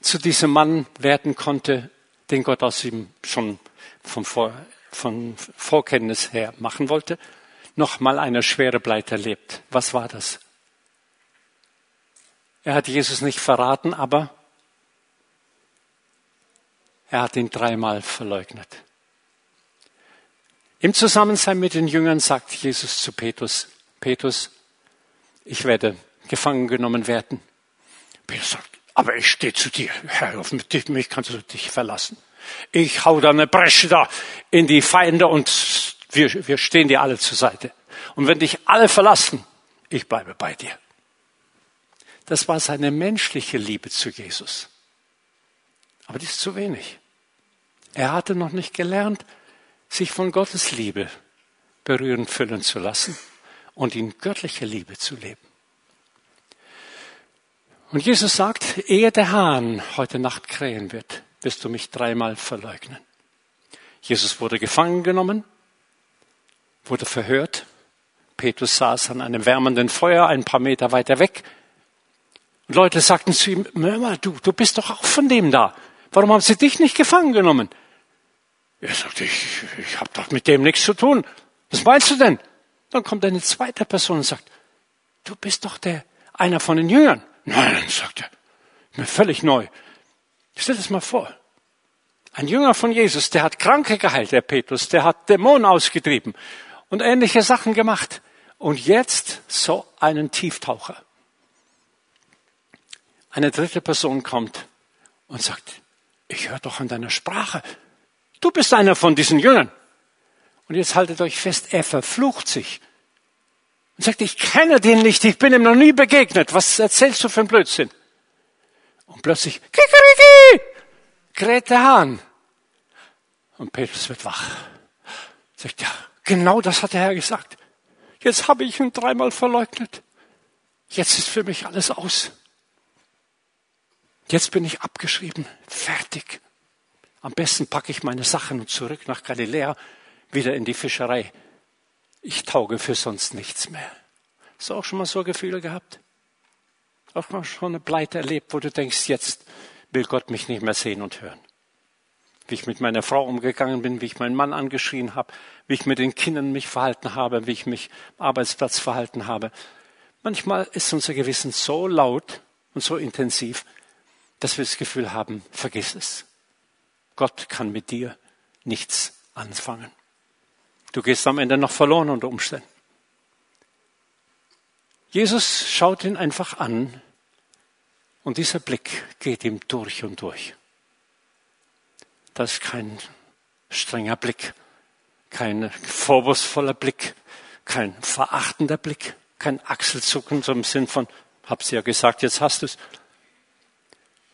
zu diesem Mann werden konnte, den Gott aus ihm schon vom Vor von Vorkenntnis her machen wollte, noch mal eine schwere Pleite erlebt. Was war das? Er hat Jesus nicht verraten, aber er hat ihn dreimal verleugnet. Im Zusammensein mit den Jüngern sagt Jesus zu Petrus, Petrus, ich werde gefangen genommen werden. Petrus sagt, aber ich stehe zu dir, Herr, auf mich kannst du dich verlassen. Ich hau da eine Bresche da in die Feinde und wir, wir stehen dir alle zur Seite. Und wenn dich alle verlassen, ich bleibe bei dir. Das war seine menschliche Liebe zu Jesus. Aber die ist zu wenig. Er hatte noch nicht gelernt, sich von Gottes Liebe berühren, füllen zu lassen und in göttlicher Liebe zu leben. Und Jesus sagt, ehe der Hahn heute Nacht krähen wird, wirst du mich dreimal verleugnen. Jesus wurde gefangen genommen, wurde verhört. Petrus saß an einem wärmenden Feuer ein paar Meter weiter weg. Und Leute sagten zu ihm, Mörmer, du, du bist doch auch von dem da. Warum haben sie dich nicht gefangen genommen? Er sagte, ich, ich habe doch mit dem nichts zu tun. Was meinst du denn? Dann kommt eine zweite Person und sagt, du bist doch der, einer von den Jüngern. Nein, sagt er, mir völlig neu. Stell das mal vor. Ein Jünger von Jesus, der hat Kranke geheilt, der Petrus, der hat Dämonen ausgetrieben und ähnliche Sachen gemacht. Und jetzt so einen Tieftaucher. Eine dritte Person kommt und sagt, ich höre doch an deiner Sprache. Du bist einer von diesen Jüngern. Und jetzt haltet euch fest, er verflucht sich und sagt, ich kenne den nicht, ich bin ihm noch nie begegnet. Was erzählst du für einen Blödsinn? Und plötzlich, kikeriki, kräht der Hahn. Und Petrus wird wach. Sagt, ja, genau das hat der Herr gesagt. Jetzt habe ich ihn dreimal verleugnet. Jetzt ist für mich alles aus. Jetzt bin ich abgeschrieben, fertig. Am besten packe ich meine Sachen zurück nach Galiläa, wieder in die Fischerei ich tauge für sonst nichts mehr. Hast du auch schon mal so Gefühle gehabt? Auch mal schon eine Pleite erlebt, wo du denkst, jetzt will Gott mich nicht mehr sehen und hören. Wie ich mit meiner Frau umgegangen bin, wie ich meinen Mann angeschrien habe, wie ich mit den Kindern mich verhalten habe, wie ich mich am Arbeitsplatz verhalten habe. Manchmal ist unser Gewissen so laut und so intensiv, dass wir das Gefühl haben, vergiss es. Gott kann mit dir nichts anfangen. Du gehst am Ende noch verloren unter Umständen. Jesus schaut ihn einfach an und dieser Blick geht ihm durch und durch. Das ist kein strenger Blick, kein vorwurfsvoller Blick, kein verachtender Blick, kein Achselzucken so im Sinn von, hab's ja gesagt, jetzt hast du's,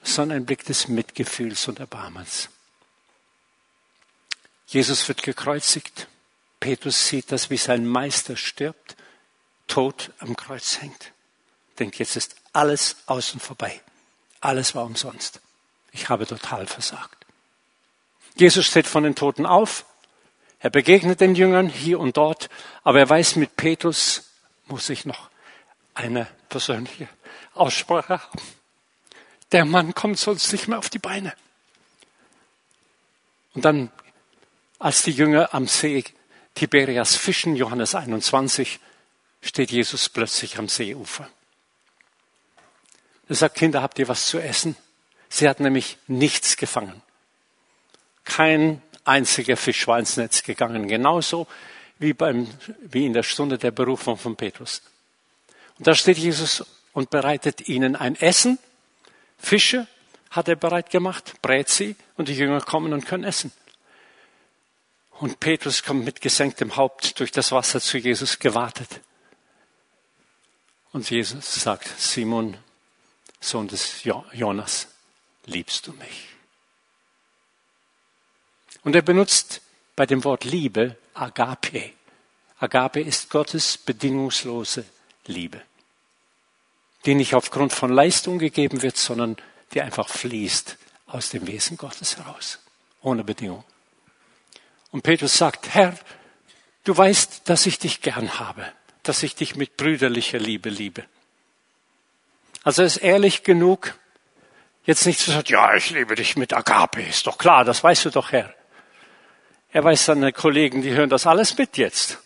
sondern ein Blick des Mitgefühls und Erbarmens. Jesus wird gekreuzigt. Petrus sieht das, wie sein Meister stirbt, tot am Kreuz hängt. Denkt, jetzt ist alles außen vorbei. Alles war umsonst. Ich habe total versagt. Jesus steht von den Toten auf. Er begegnet den Jüngern hier und dort, aber er weiß, mit Petrus muss ich noch eine persönliche Aussprache haben. Der Mann kommt sonst nicht mehr auf die Beine. Und dann, als die Jünger am See Tiberias fischen, Johannes 21, steht Jesus plötzlich am Seeufer. Er sagt, Kinder, habt ihr was zu essen? Sie hat nämlich nichts gefangen. Kein einziger Fisch war ins Netz gegangen. Genauso wie, beim, wie in der Stunde der Berufung von Petrus. Und da steht Jesus und bereitet ihnen ein Essen. Fische hat er bereit gemacht, brät sie und die Jünger kommen und können essen. Und Petrus kommt mit gesenktem Haupt durch das Wasser zu Jesus gewartet. Und Jesus sagt, Simon, Sohn des Jonas, liebst du mich? Und er benutzt bei dem Wort Liebe Agape. Agape ist Gottes bedingungslose Liebe, die nicht aufgrund von Leistung gegeben wird, sondern die einfach fließt aus dem Wesen Gottes heraus, ohne Bedingung. Und Petrus sagt, Herr, du weißt, dass ich dich gern habe, dass ich dich mit brüderlicher Liebe liebe. Also er ist ehrlich genug, jetzt nicht zu sagen, ja, ich liebe dich mit Agape, ist doch klar, das weißt du doch, Herr. Er weiß seine Kollegen, die hören das alles mit jetzt.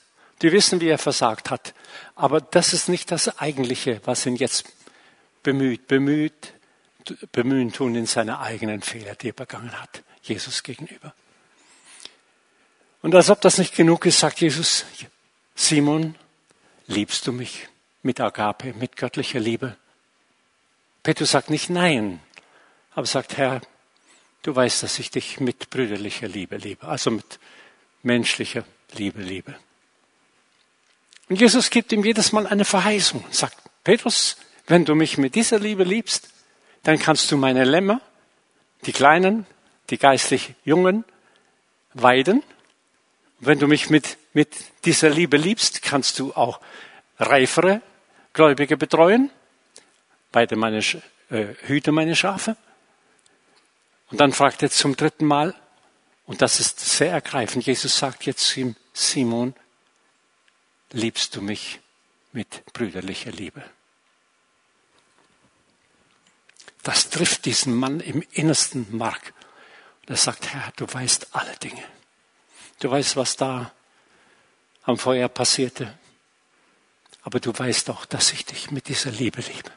Die wissen, wie er versagt hat. Aber das ist nicht das Eigentliche, was ihn jetzt bemüht, bemüht, bemühen tun in seine eigenen Fehler, die er begangen hat, Jesus gegenüber. Und als ob das nicht genug ist, sagt Jesus, Simon, liebst du mich mit Agape, mit göttlicher Liebe? Petrus sagt nicht nein, aber sagt, Herr, du weißt, dass ich dich mit brüderlicher Liebe liebe, also mit menschlicher Liebe liebe. Und Jesus gibt ihm jedes Mal eine Verheißung und sagt, Petrus, wenn du mich mit dieser Liebe liebst, dann kannst du meine Lämmer, die Kleinen, die geistlich Jungen, weiden. Wenn du mich mit, mit dieser Liebe liebst, kannst du auch reifere Gläubige betreuen, weide meine, äh, hüte meine Schafe. Und dann fragt er zum dritten Mal, und das ist sehr ergreifend, Jesus sagt jetzt zu ihm, Simon, liebst du mich mit brüderlicher Liebe? Das trifft diesen Mann im innersten Mark. Und er sagt, Herr, du weißt alle Dinge. Du weißt, was da am Feuer passierte. Aber du weißt auch, dass ich dich mit dieser Liebe liebe.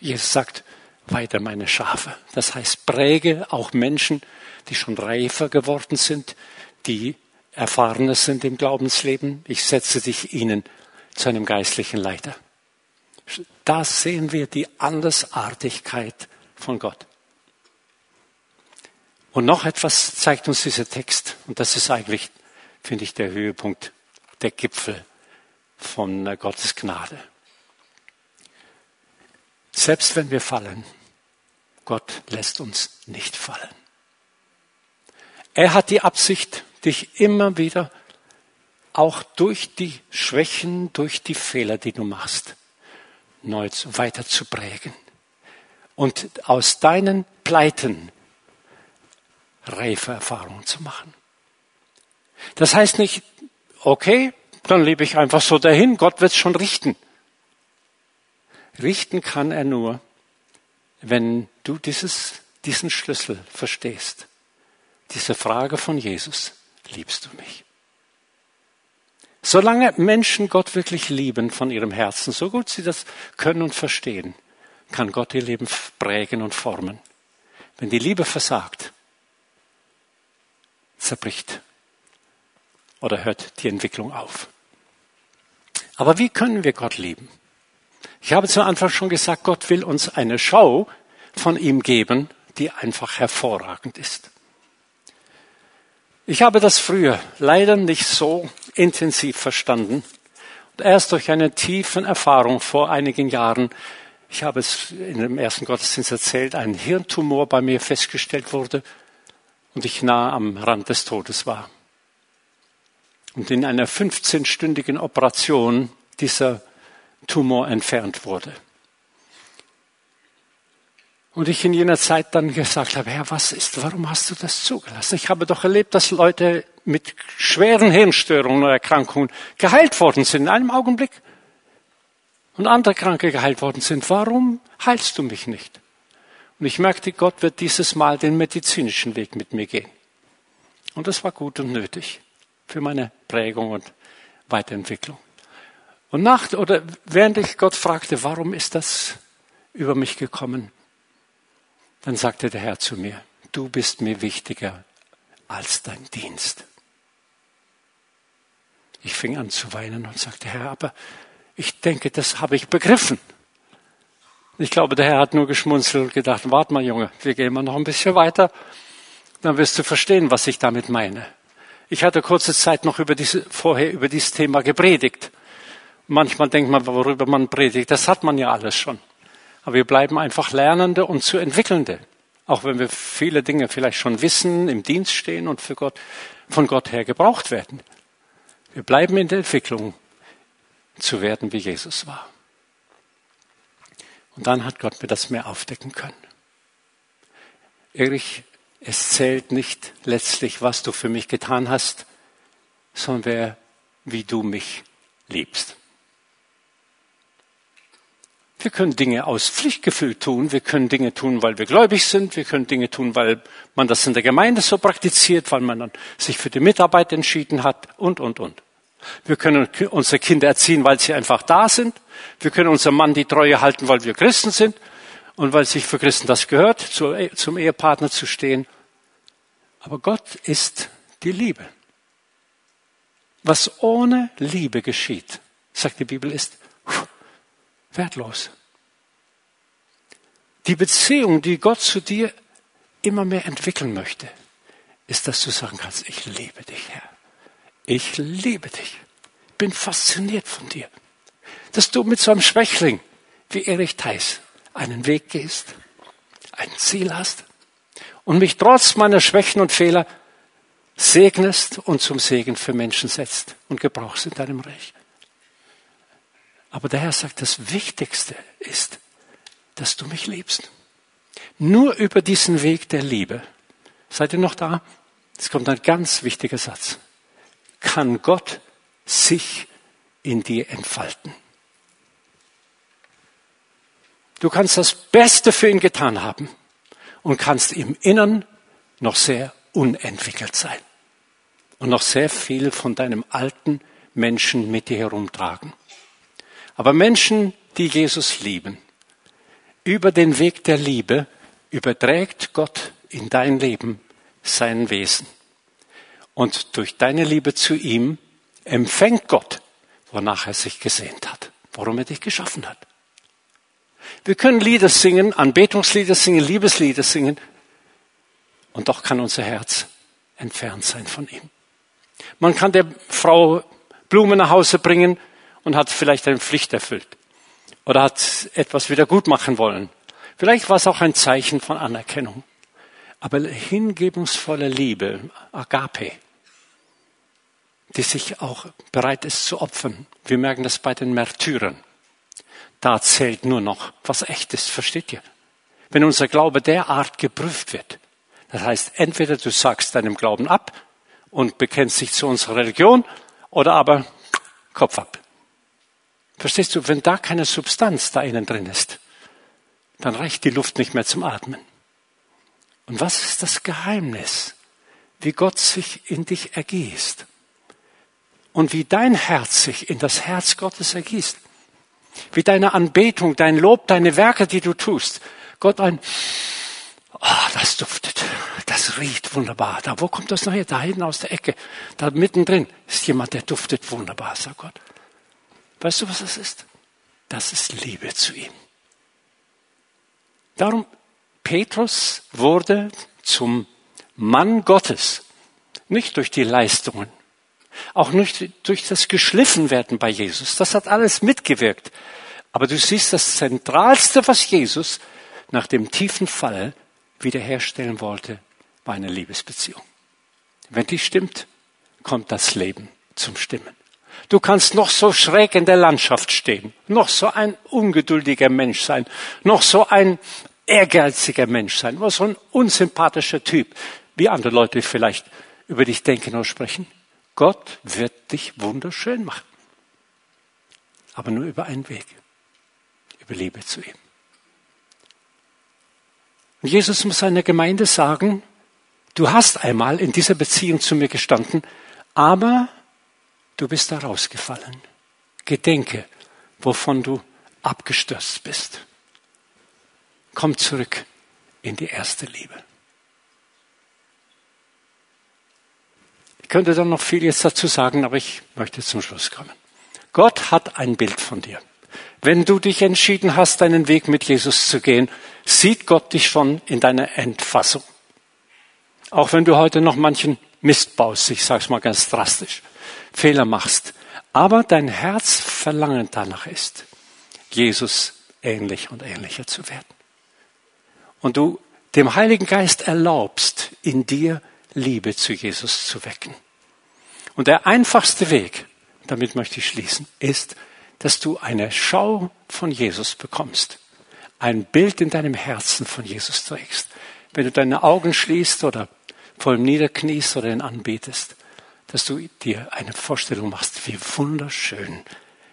Jesus sagt, weiter meine Schafe. Das heißt, präge auch Menschen, die schon reifer geworden sind, die erfahrener sind im Glaubensleben. Ich setze dich ihnen zu einem geistlichen Leiter. Da sehen wir die Andersartigkeit von Gott. Und noch etwas zeigt uns dieser Text, und das ist eigentlich, finde ich, der Höhepunkt, der Gipfel von äh, Gottes Gnade. Selbst wenn wir fallen, Gott lässt uns nicht fallen. Er hat die Absicht, dich immer wieder auch durch die Schwächen, durch die Fehler, die du machst, neu weiter zu prägen. Und aus deinen Pleiten reife Erfahrungen zu machen. Das heißt nicht, okay, dann lebe ich einfach so dahin, Gott wird es schon richten. Richten kann er nur, wenn du dieses, diesen Schlüssel verstehst. Diese Frage von Jesus, liebst du mich? Solange Menschen Gott wirklich lieben von ihrem Herzen, so gut sie das können und verstehen, kann Gott ihr Leben prägen und formen. Wenn die Liebe versagt, zerbricht oder hört die Entwicklung auf. Aber wie können wir Gott lieben? Ich habe zu Anfang schon gesagt, Gott will uns eine Show von ihm geben, die einfach hervorragend ist. Ich habe das früher leider nicht so intensiv verstanden. Und erst durch eine tiefen Erfahrung vor einigen Jahren, ich habe es in dem ersten Gottesdienst erzählt, ein Hirntumor bei mir festgestellt wurde und ich nah am Rand des Todes war. Und in einer 15-stündigen Operation dieser Tumor entfernt wurde. Und ich in jener Zeit dann gesagt habe, Herr, was ist, warum hast du das zugelassen? Ich habe doch erlebt, dass Leute mit schweren Hirnstörungen oder Erkrankungen geheilt worden sind in einem Augenblick. Und andere Kranke geheilt worden sind. Warum heilst du mich nicht? Und ich merkte, Gott wird dieses Mal den medizinischen Weg mit mir gehen. Und das war gut und nötig für meine Prägung und Weiterentwicklung. Und nach, oder während ich Gott fragte, warum ist das über mich gekommen, dann sagte der Herr zu mir, du bist mir wichtiger als dein Dienst. Ich fing an zu weinen und sagte, Herr, aber ich denke, das habe ich begriffen. Ich glaube, der Herr hat nur geschmunzelt und gedacht, warte mal, Junge, wir gehen mal noch ein bisschen weiter, dann wirst du verstehen, was ich damit meine. Ich hatte kurze Zeit noch über diese, vorher über dieses Thema gepredigt. Manchmal denkt man, worüber man predigt, das hat man ja alles schon. Aber wir bleiben einfach Lernende und zu Entwickelnde. Auch wenn wir viele Dinge vielleicht schon wissen, im Dienst stehen und für Gott, von Gott her gebraucht werden. Wir bleiben in der Entwicklung zu werden, wie Jesus war. Und dann hat Gott mir das mehr aufdecken können. Erich, es zählt nicht letztlich, was du für mich getan hast, sondern wer, wie du mich liebst. Wir können Dinge aus Pflichtgefühl tun. Wir können Dinge tun, weil wir gläubig sind. Wir können Dinge tun, weil man das in der Gemeinde so praktiziert, weil man dann sich für die Mitarbeit entschieden hat und, und, und. Wir können unsere Kinder erziehen, weil sie einfach da sind. Wir können unserem Mann die Treue halten, weil wir Christen sind und weil sich für Christen das gehört, zum Ehepartner zu stehen. Aber Gott ist die Liebe. Was ohne Liebe geschieht, sagt die Bibel, ist wertlos. Die Beziehung, die Gott zu dir immer mehr entwickeln möchte, ist, dass du sagen kannst, ich liebe dich, Herr. Ich liebe dich. Bin fasziniert von dir. Dass du mit so einem Schwächling wie Erich Theis einen Weg gehst, ein Ziel hast und mich trotz meiner Schwächen und Fehler segnest und zum Segen für Menschen setzt und gebrauchst in deinem Reich. Aber der Herr sagt, das Wichtigste ist, dass du mich liebst. Nur über diesen Weg der Liebe, seid ihr noch da? Es kommt ein ganz wichtiger Satz, kann Gott sich in dir entfalten. Du kannst das Beste für ihn getan haben und kannst im Innern noch sehr unentwickelt sein und noch sehr viel von deinem alten Menschen mit dir herumtragen. Aber Menschen, die Jesus lieben, über den Weg der Liebe überträgt Gott in dein Leben sein Wesen. Und durch deine Liebe zu ihm empfängt Gott, wonach er sich gesehnt hat, warum er dich geschaffen hat. Wir können Lieder singen, Anbetungslieder singen, Liebeslieder singen, und doch kann unser Herz entfernt sein von ihm. Man kann der Frau Blumen nach Hause bringen und hat vielleicht eine Pflicht erfüllt oder hat etwas wieder gut machen wollen. Vielleicht war es auch ein Zeichen von Anerkennung. Aber hingebungsvolle Liebe, Agape, die sich auch bereit ist zu opfern. Wir merken das bei den Märtyrern. Da zählt nur noch, was echt ist, versteht ihr? Wenn unser Glaube derart geprüft wird, das heißt, entweder du sagst deinem Glauben ab und bekennst dich zu unserer Religion, oder aber Kopf ab. Verstehst du, wenn da keine Substanz da innen drin ist, dann reicht die Luft nicht mehr zum Atmen. Und was ist das Geheimnis, wie Gott sich in dich ergießt? Und wie dein Herz sich in das Herz Gottes ergießt? Wie deine Anbetung, dein Lob, deine Werke, die du tust, Gott ein, oh, das duftet, das riecht wunderbar. Da, wo kommt das noch her? Da hinten aus der Ecke, da mittendrin ist jemand, der duftet wunderbar, sagt Gott. Weißt du, was das ist? Das ist Liebe zu ihm. Darum, Petrus wurde zum Mann Gottes, nicht durch die Leistungen, auch nicht durch das Geschliffenwerden bei Jesus. Das hat alles mitgewirkt. Aber du siehst, das Zentralste, was Jesus nach dem tiefen Fall wiederherstellen wollte, war eine Liebesbeziehung. Wenn die stimmt, kommt das Leben zum Stimmen. Du kannst noch so schräg in der Landschaft stehen, noch so ein ungeduldiger Mensch sein, noch so ein ehrgeiziger Mensch sein, noch so ein unsympathischer Typ, wie andere Leute vielleicht über dich denken oder sprechen. Gott wird dich wunderschön machen. Aber nur über einen Weg. Über Liebe zu ihm. Und Jesus muss seiner Gemeinde sagen, du hast einmal in dieser Beziehung zu mir gestanden, aber du bist da rausgefallen. Gedenke, wovon du abgestürzt bist. Komm zurück in die erste Liebe. Ich könnte dann noch viel jetzt dazu sagen, aber ich möchte zum Schluss kommen. Gott hat ein Bild von dir. Wenn du dich entschieden hast, deinen Weg mit Jesus zu gehen, sieht Gott dich schon in deiner Endfassung. Auch wenn du heute noch manchen Mist baust, ich sage es mal ganz drastisch, Fehler machst. Aber dein Herz verlangen danach ist, Jesus ähnlich und ähnlicher zu werden. Und du dem Heiligen Geist erlaubst, in dir Liebe zu Jesus zu wecken. Und der einfachste Weg, damit möchte ich schließen, ist, dass du eine Schau von Jesus bekommst. Ein Bild in deinem Herzen von Jesus trägst. Wenn du deine Augen schließt oder vor ihm niederkniest oder ihn anbetest, dass du dir eine Vorstellung machst, wie wunderschön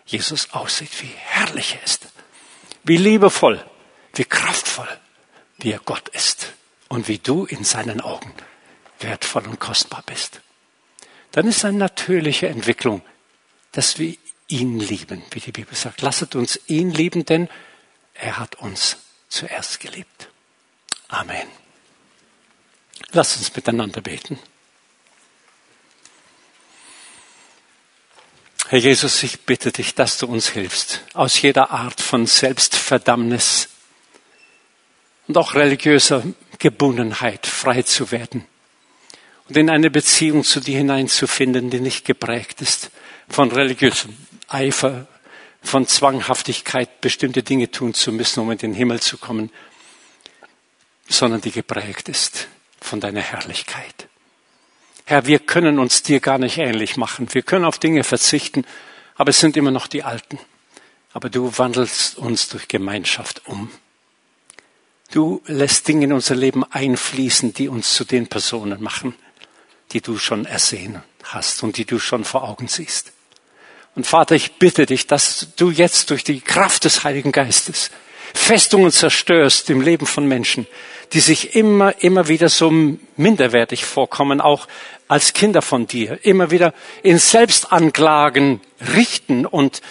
Jesus aussieht, wie herrlich er ist, wie liebevoll, wie kraftvoll, wie er Gott ist und wie du in seinen Augen wertvoll und kostbar bist. Dann ist eine natürliche Entwicklung, dass wir ihn lieben, wie die Bibel sagt. Lasset uns ihn lieben, denn er hat uns zuerst geliebt. Amen. Lasst uns miteinander beten. Herr Jesus, ich bitte dich, dass du uns hilfst, aus jeder Art von Selbstverdammnis und auch religiöser Gebundenheit frei zu werden und in eine Beziehung zu dir hineinzufinden, die nicht geprägt ist von religiösem Eifer, von Zwanghaftigkeit, bestimmte Dinge tun zu müssen, um in den Himmel zu kommen, sondern die geprägt ist von deiner Herrlichkeit. Herr, wir können uns dir gar nicht ähnlich machen. Wir können auf Dinge verzichten, aber es sind immer noch die Alten. Aber du wandelst uns durch Gemeinschaft um. Du lässt Dinge in unser Leben einfließen, die uns zu den Personen machen, die du schon ersehen hast und die du schon vor Augen siehst. Und Vater, ich bitte dich, dass du jetzt durch die Kraft des Heiligen Geistes Festungen zerstörst im Leben von Menschen, die sich immer, immer wieder so minderwertig vorkommen, auch als Kinder von dir, immer wieder in Selbstanklagen richten und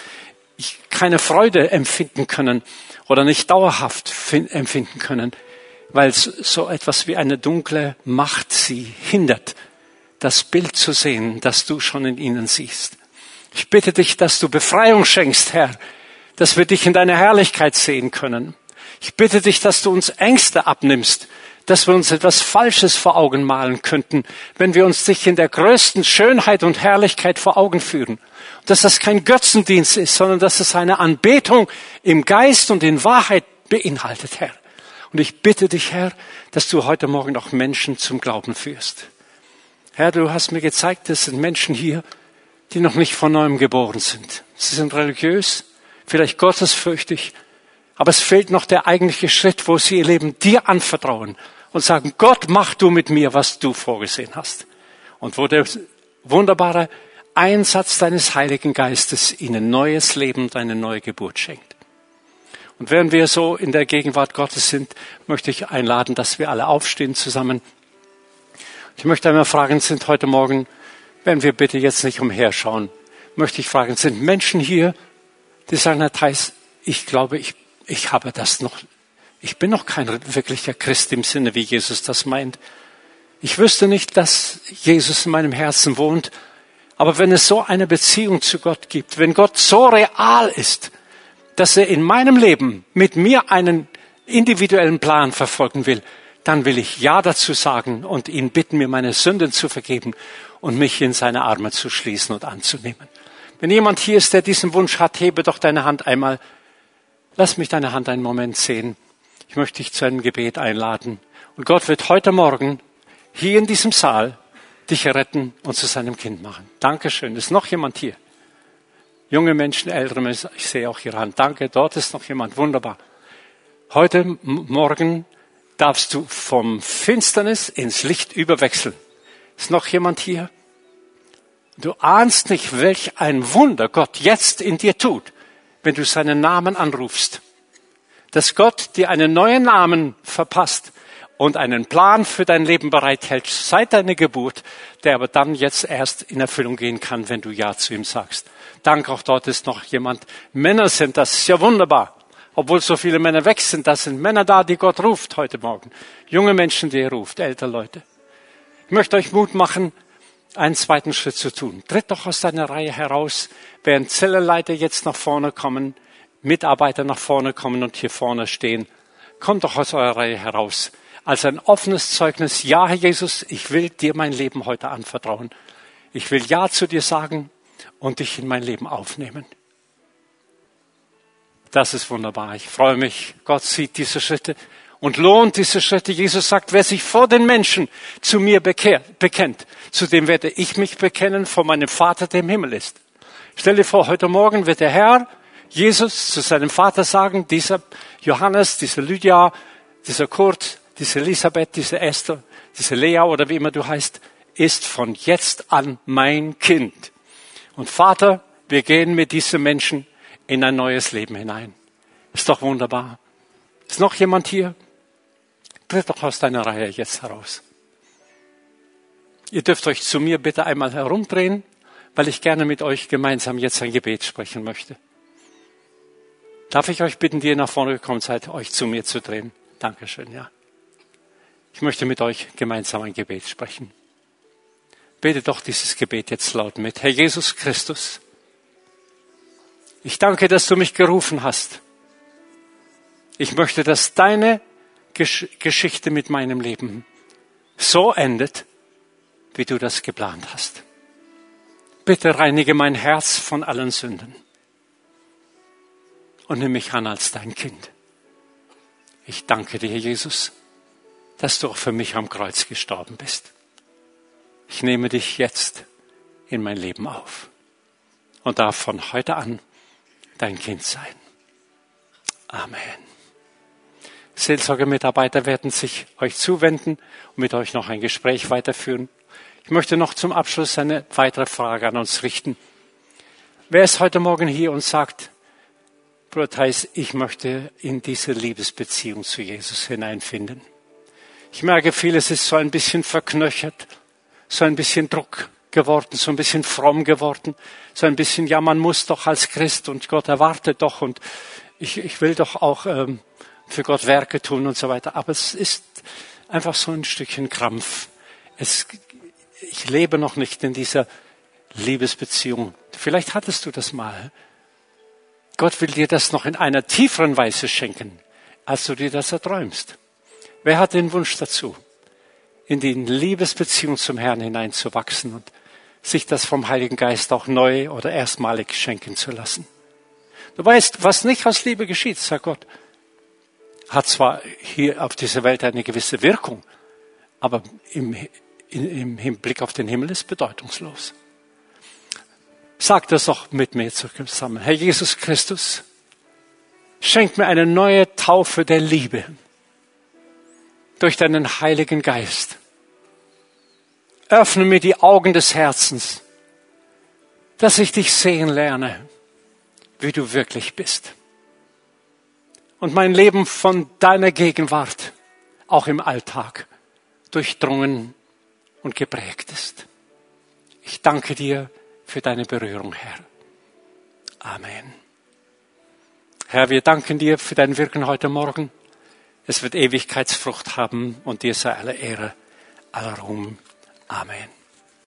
keine Freude empfinden können oder nicht dauerhaft empfinden können, weil so etwas wie eine dunkle Macht sie hindert, das Bild zu sehen, das du schon in ihnen siehst. Ich bitte dich, dass du Befreiung schenkst, Herr, dass wir dich in deiner Herrlichkeit sehen können. Ich bitte dich, dass du uns Ängste abnimmst, dass wir uns etwas Falsches vor Augen malen könnten, wenn wir uns dich in der größten Schönheit und Herrlichkeit vor Augen führen. Dass das kein Götzendienst ist, sondern dass es eine Anbetung im Geist und in Wahrheit beinhaltet, Herr. Und ich bitte dich, Herr, dass du heute Morgen auch Menschen zum Glauben führst. Herr, du hast mir gezeigt, es sind Menschen hier, die noch nicht von neuem geboren sind. Sie sind religiös, vielleicht gottesfürchtig, aber es fehlt noch der eigentliche Schritt, wo sie ihr Leben dir anvertrauen und sagen, Gott, mach du mit mir, was du vorgesehen hast. Und wo der wunderbare Einsatz deines Heiligen Geistes ihnen neues Leben und eine neue Geburt schenkt. Und während wir so in der Gegenwart Gottes sind, möchte ich einladen, dass wir alle aufstehen zusammen. Ich möchte einmal fragen, sind heute Morgen wenn wir bitte jetzt nicht umherschauen, möchte ich fragen, sind Menschen hier, die sagen, Herr Theis, ich glaube, ich, ich habe das noch, ich bin noch kein wirklicher Christ im Sinne, wie Jesus das meint. Ich wüsste nicht, dass Jesus in meinem Herzen wohnt, aber wenn es so eine Beziehung zu Gott gibt, wenn Gott so real ist, dass er in meinem Leben mit mir einen individuellen Plan verfolgen will, dann will ich Ja dazu sagen und ihn bitten, mir meine Sünden zu vergeben und mich in seine Arme zu schließen und anzunehmen. Wenn jemand hier ist, der diesen Wunsch hat, hebe doch deine Hand einmal. Lass mich deine Hand einen Moment sehen. Ich möchte dich zu einem Gebet einladen. Und Gott wird heute Morgen hier in diesem Saal dich retten und zu seinem Kind machen. Dankeschön. Ist noch jemand hier? Junge Menschen, ältere Menschen, ich sehe auch Ihre Hand. Danke, dort ist noch jemand. Wunderbar. Heute Morgen darfst du vom Finsternis ins Licht überwechseln. Ist noch jemand hier? Du ahnst nicht, welch ein Wunder Gott jetzt in dir tut, wenn du seinen Namen anrufst. Dass Gott dir einen neuen Namen verpasst und einen Plan für dein Leben bereithält seit deiner Geburt, der aber dann jetzt erst in Erfüllung gehen kann, wenn du Ja zu ihm sagst. Dank, auch dort ist noch jemand. Männer sind das, ist ja wunderbar. Obwohl so viele Männer weg sind, das sind Männer da, die Gott ruft heute Morgen. Junge Menschen, die er ruft, ältere Leute. Ich möchte euch Mut machen, einen zweiten Schritt zu tun. Tritt doch aus deiner Reihe heraus, während Zellenleiter jetzt nach vorne kommen, Mitarbeiter nach vorne kommen und hier vorne stehen. Kommt doch aus eurer Reihe heraus. Als ein offenes Zeugnis, ja, Herr Jesus, ich will dir mein Leben heute anvertrauen. Ich will Ja zu dir sagen und dich in mein Leben aufnehmen. Das ist wunderbar. Ich freue mich. Gott sieht diese Schritte und lohnt diese Schritte. Jesus sagt, wer sich vor den Menschen zu mir bekehrt, bekennt, zu dem werde ich mich bekennen vor meinem Vater, der im Himmel ist. Stell dir vor, heute Morgen wird der Herr Jesus zu seinem Vater sagen, dieser Johannes, dieser Lydia, dieser Kurt, diese Elisabeth, diese Esther, diese Lea oder wie immer du heißt, ist von jetzt an mein Kind. Und Vater, wir gehen mit diesen Menschen in ein neues Leben hinein. Ist doch wunderbar. Ist noch jemand hier? Tritt doch aus deiner Reihe jetzt heraus. Ihr dürft euch zu mir bitte einmal herumdrehen, weil ich gerne mit euch gemeinsam jetzt ein Gebet sprechen möchte. Darf ich euch bitten, die ihr nach vorne gekommen seid, euch zu mir zu drehen? Dankeschön, ja. Ich möchte mit euch gemeinsam ein Gebet sprechen. Bete doch dieses Gebet jetzt laut mit. Herr Jesus Christus, ich danke, dass du mich gerufen hast. Ich möchte, dass deine Geschichte mit meinem Leben so endet, wie du das geplant hast. Bitte reinige mein Herz von allen Sünden und nimm mich an als dein Kind. Ich danke dir, Jesus, dass du auch für mich am Kreuz gestorben bist. Ich nehme dich jetzt in mein Leben auf und darf von heute an dein Kind sein. Amen. Seelsorgemitarbeiter werden sich euch zuwenden und mit euch noch ein Gespräch weiterführen. Ich möchte noch zum Abschluss eine weitere Frage an uns richten. Wer ist heute Morgen hier und sagt, Bruder Theis, ich möchte in diese Liebesbeziehung zu Jesus hineinfinden. Ich merke, vieles ist so ein bisschen verknöchert, so ein bisschen Druck geworden, so ein bisschen fromm geworden, so ein bisschen, ja, man muss doch als Christ und Gott erwartet doch und ich, ich will doch auch ähm, für Gott Werke tun und so weiter. Aber es ist einfach so ein Stückchen Krampf. Es, ich lebe noch nicht in dieser Liebesbeziehung. Vielleicht hattest du das mal. Gott will dir das noch in einer tieferen Weise schenken, als du dir das erträumst. Wer hat den Wunsch dazu, in die Liebesbeziehung zum Herrn hineinzuwachsen und sich das vom Heiligen Geist auch neu oder erstmalig schenken zu lassen? Du weißt, was nicht aus Liebe geschieht, sagt Gott, hat zwar hier auf dieser Welt eine gewisse Wirkung, aber im, im Hinblick auf den Himmel ist bedeutungslos. Sag das doch mit mir zusammen. Herr Jesus Christus, schenk mir eine neue Taufe der Liebe durch deinen Heiligen Geist. Öffne mir die Augen des Herzens, dass ich dich sehen lerne, wie du wirklich bist und mein Leben von deiner Gegenwart auch im Alltag durchdrungen und geprägt ist. Ich danke dir für deine Berührung, Herr. Amen. Herr, wir danken dir für dein Wirken heute Morgen. Es wird Ewigkeitsfrucht haben und dir sei alle Ehre, aller Ruhm. Amen.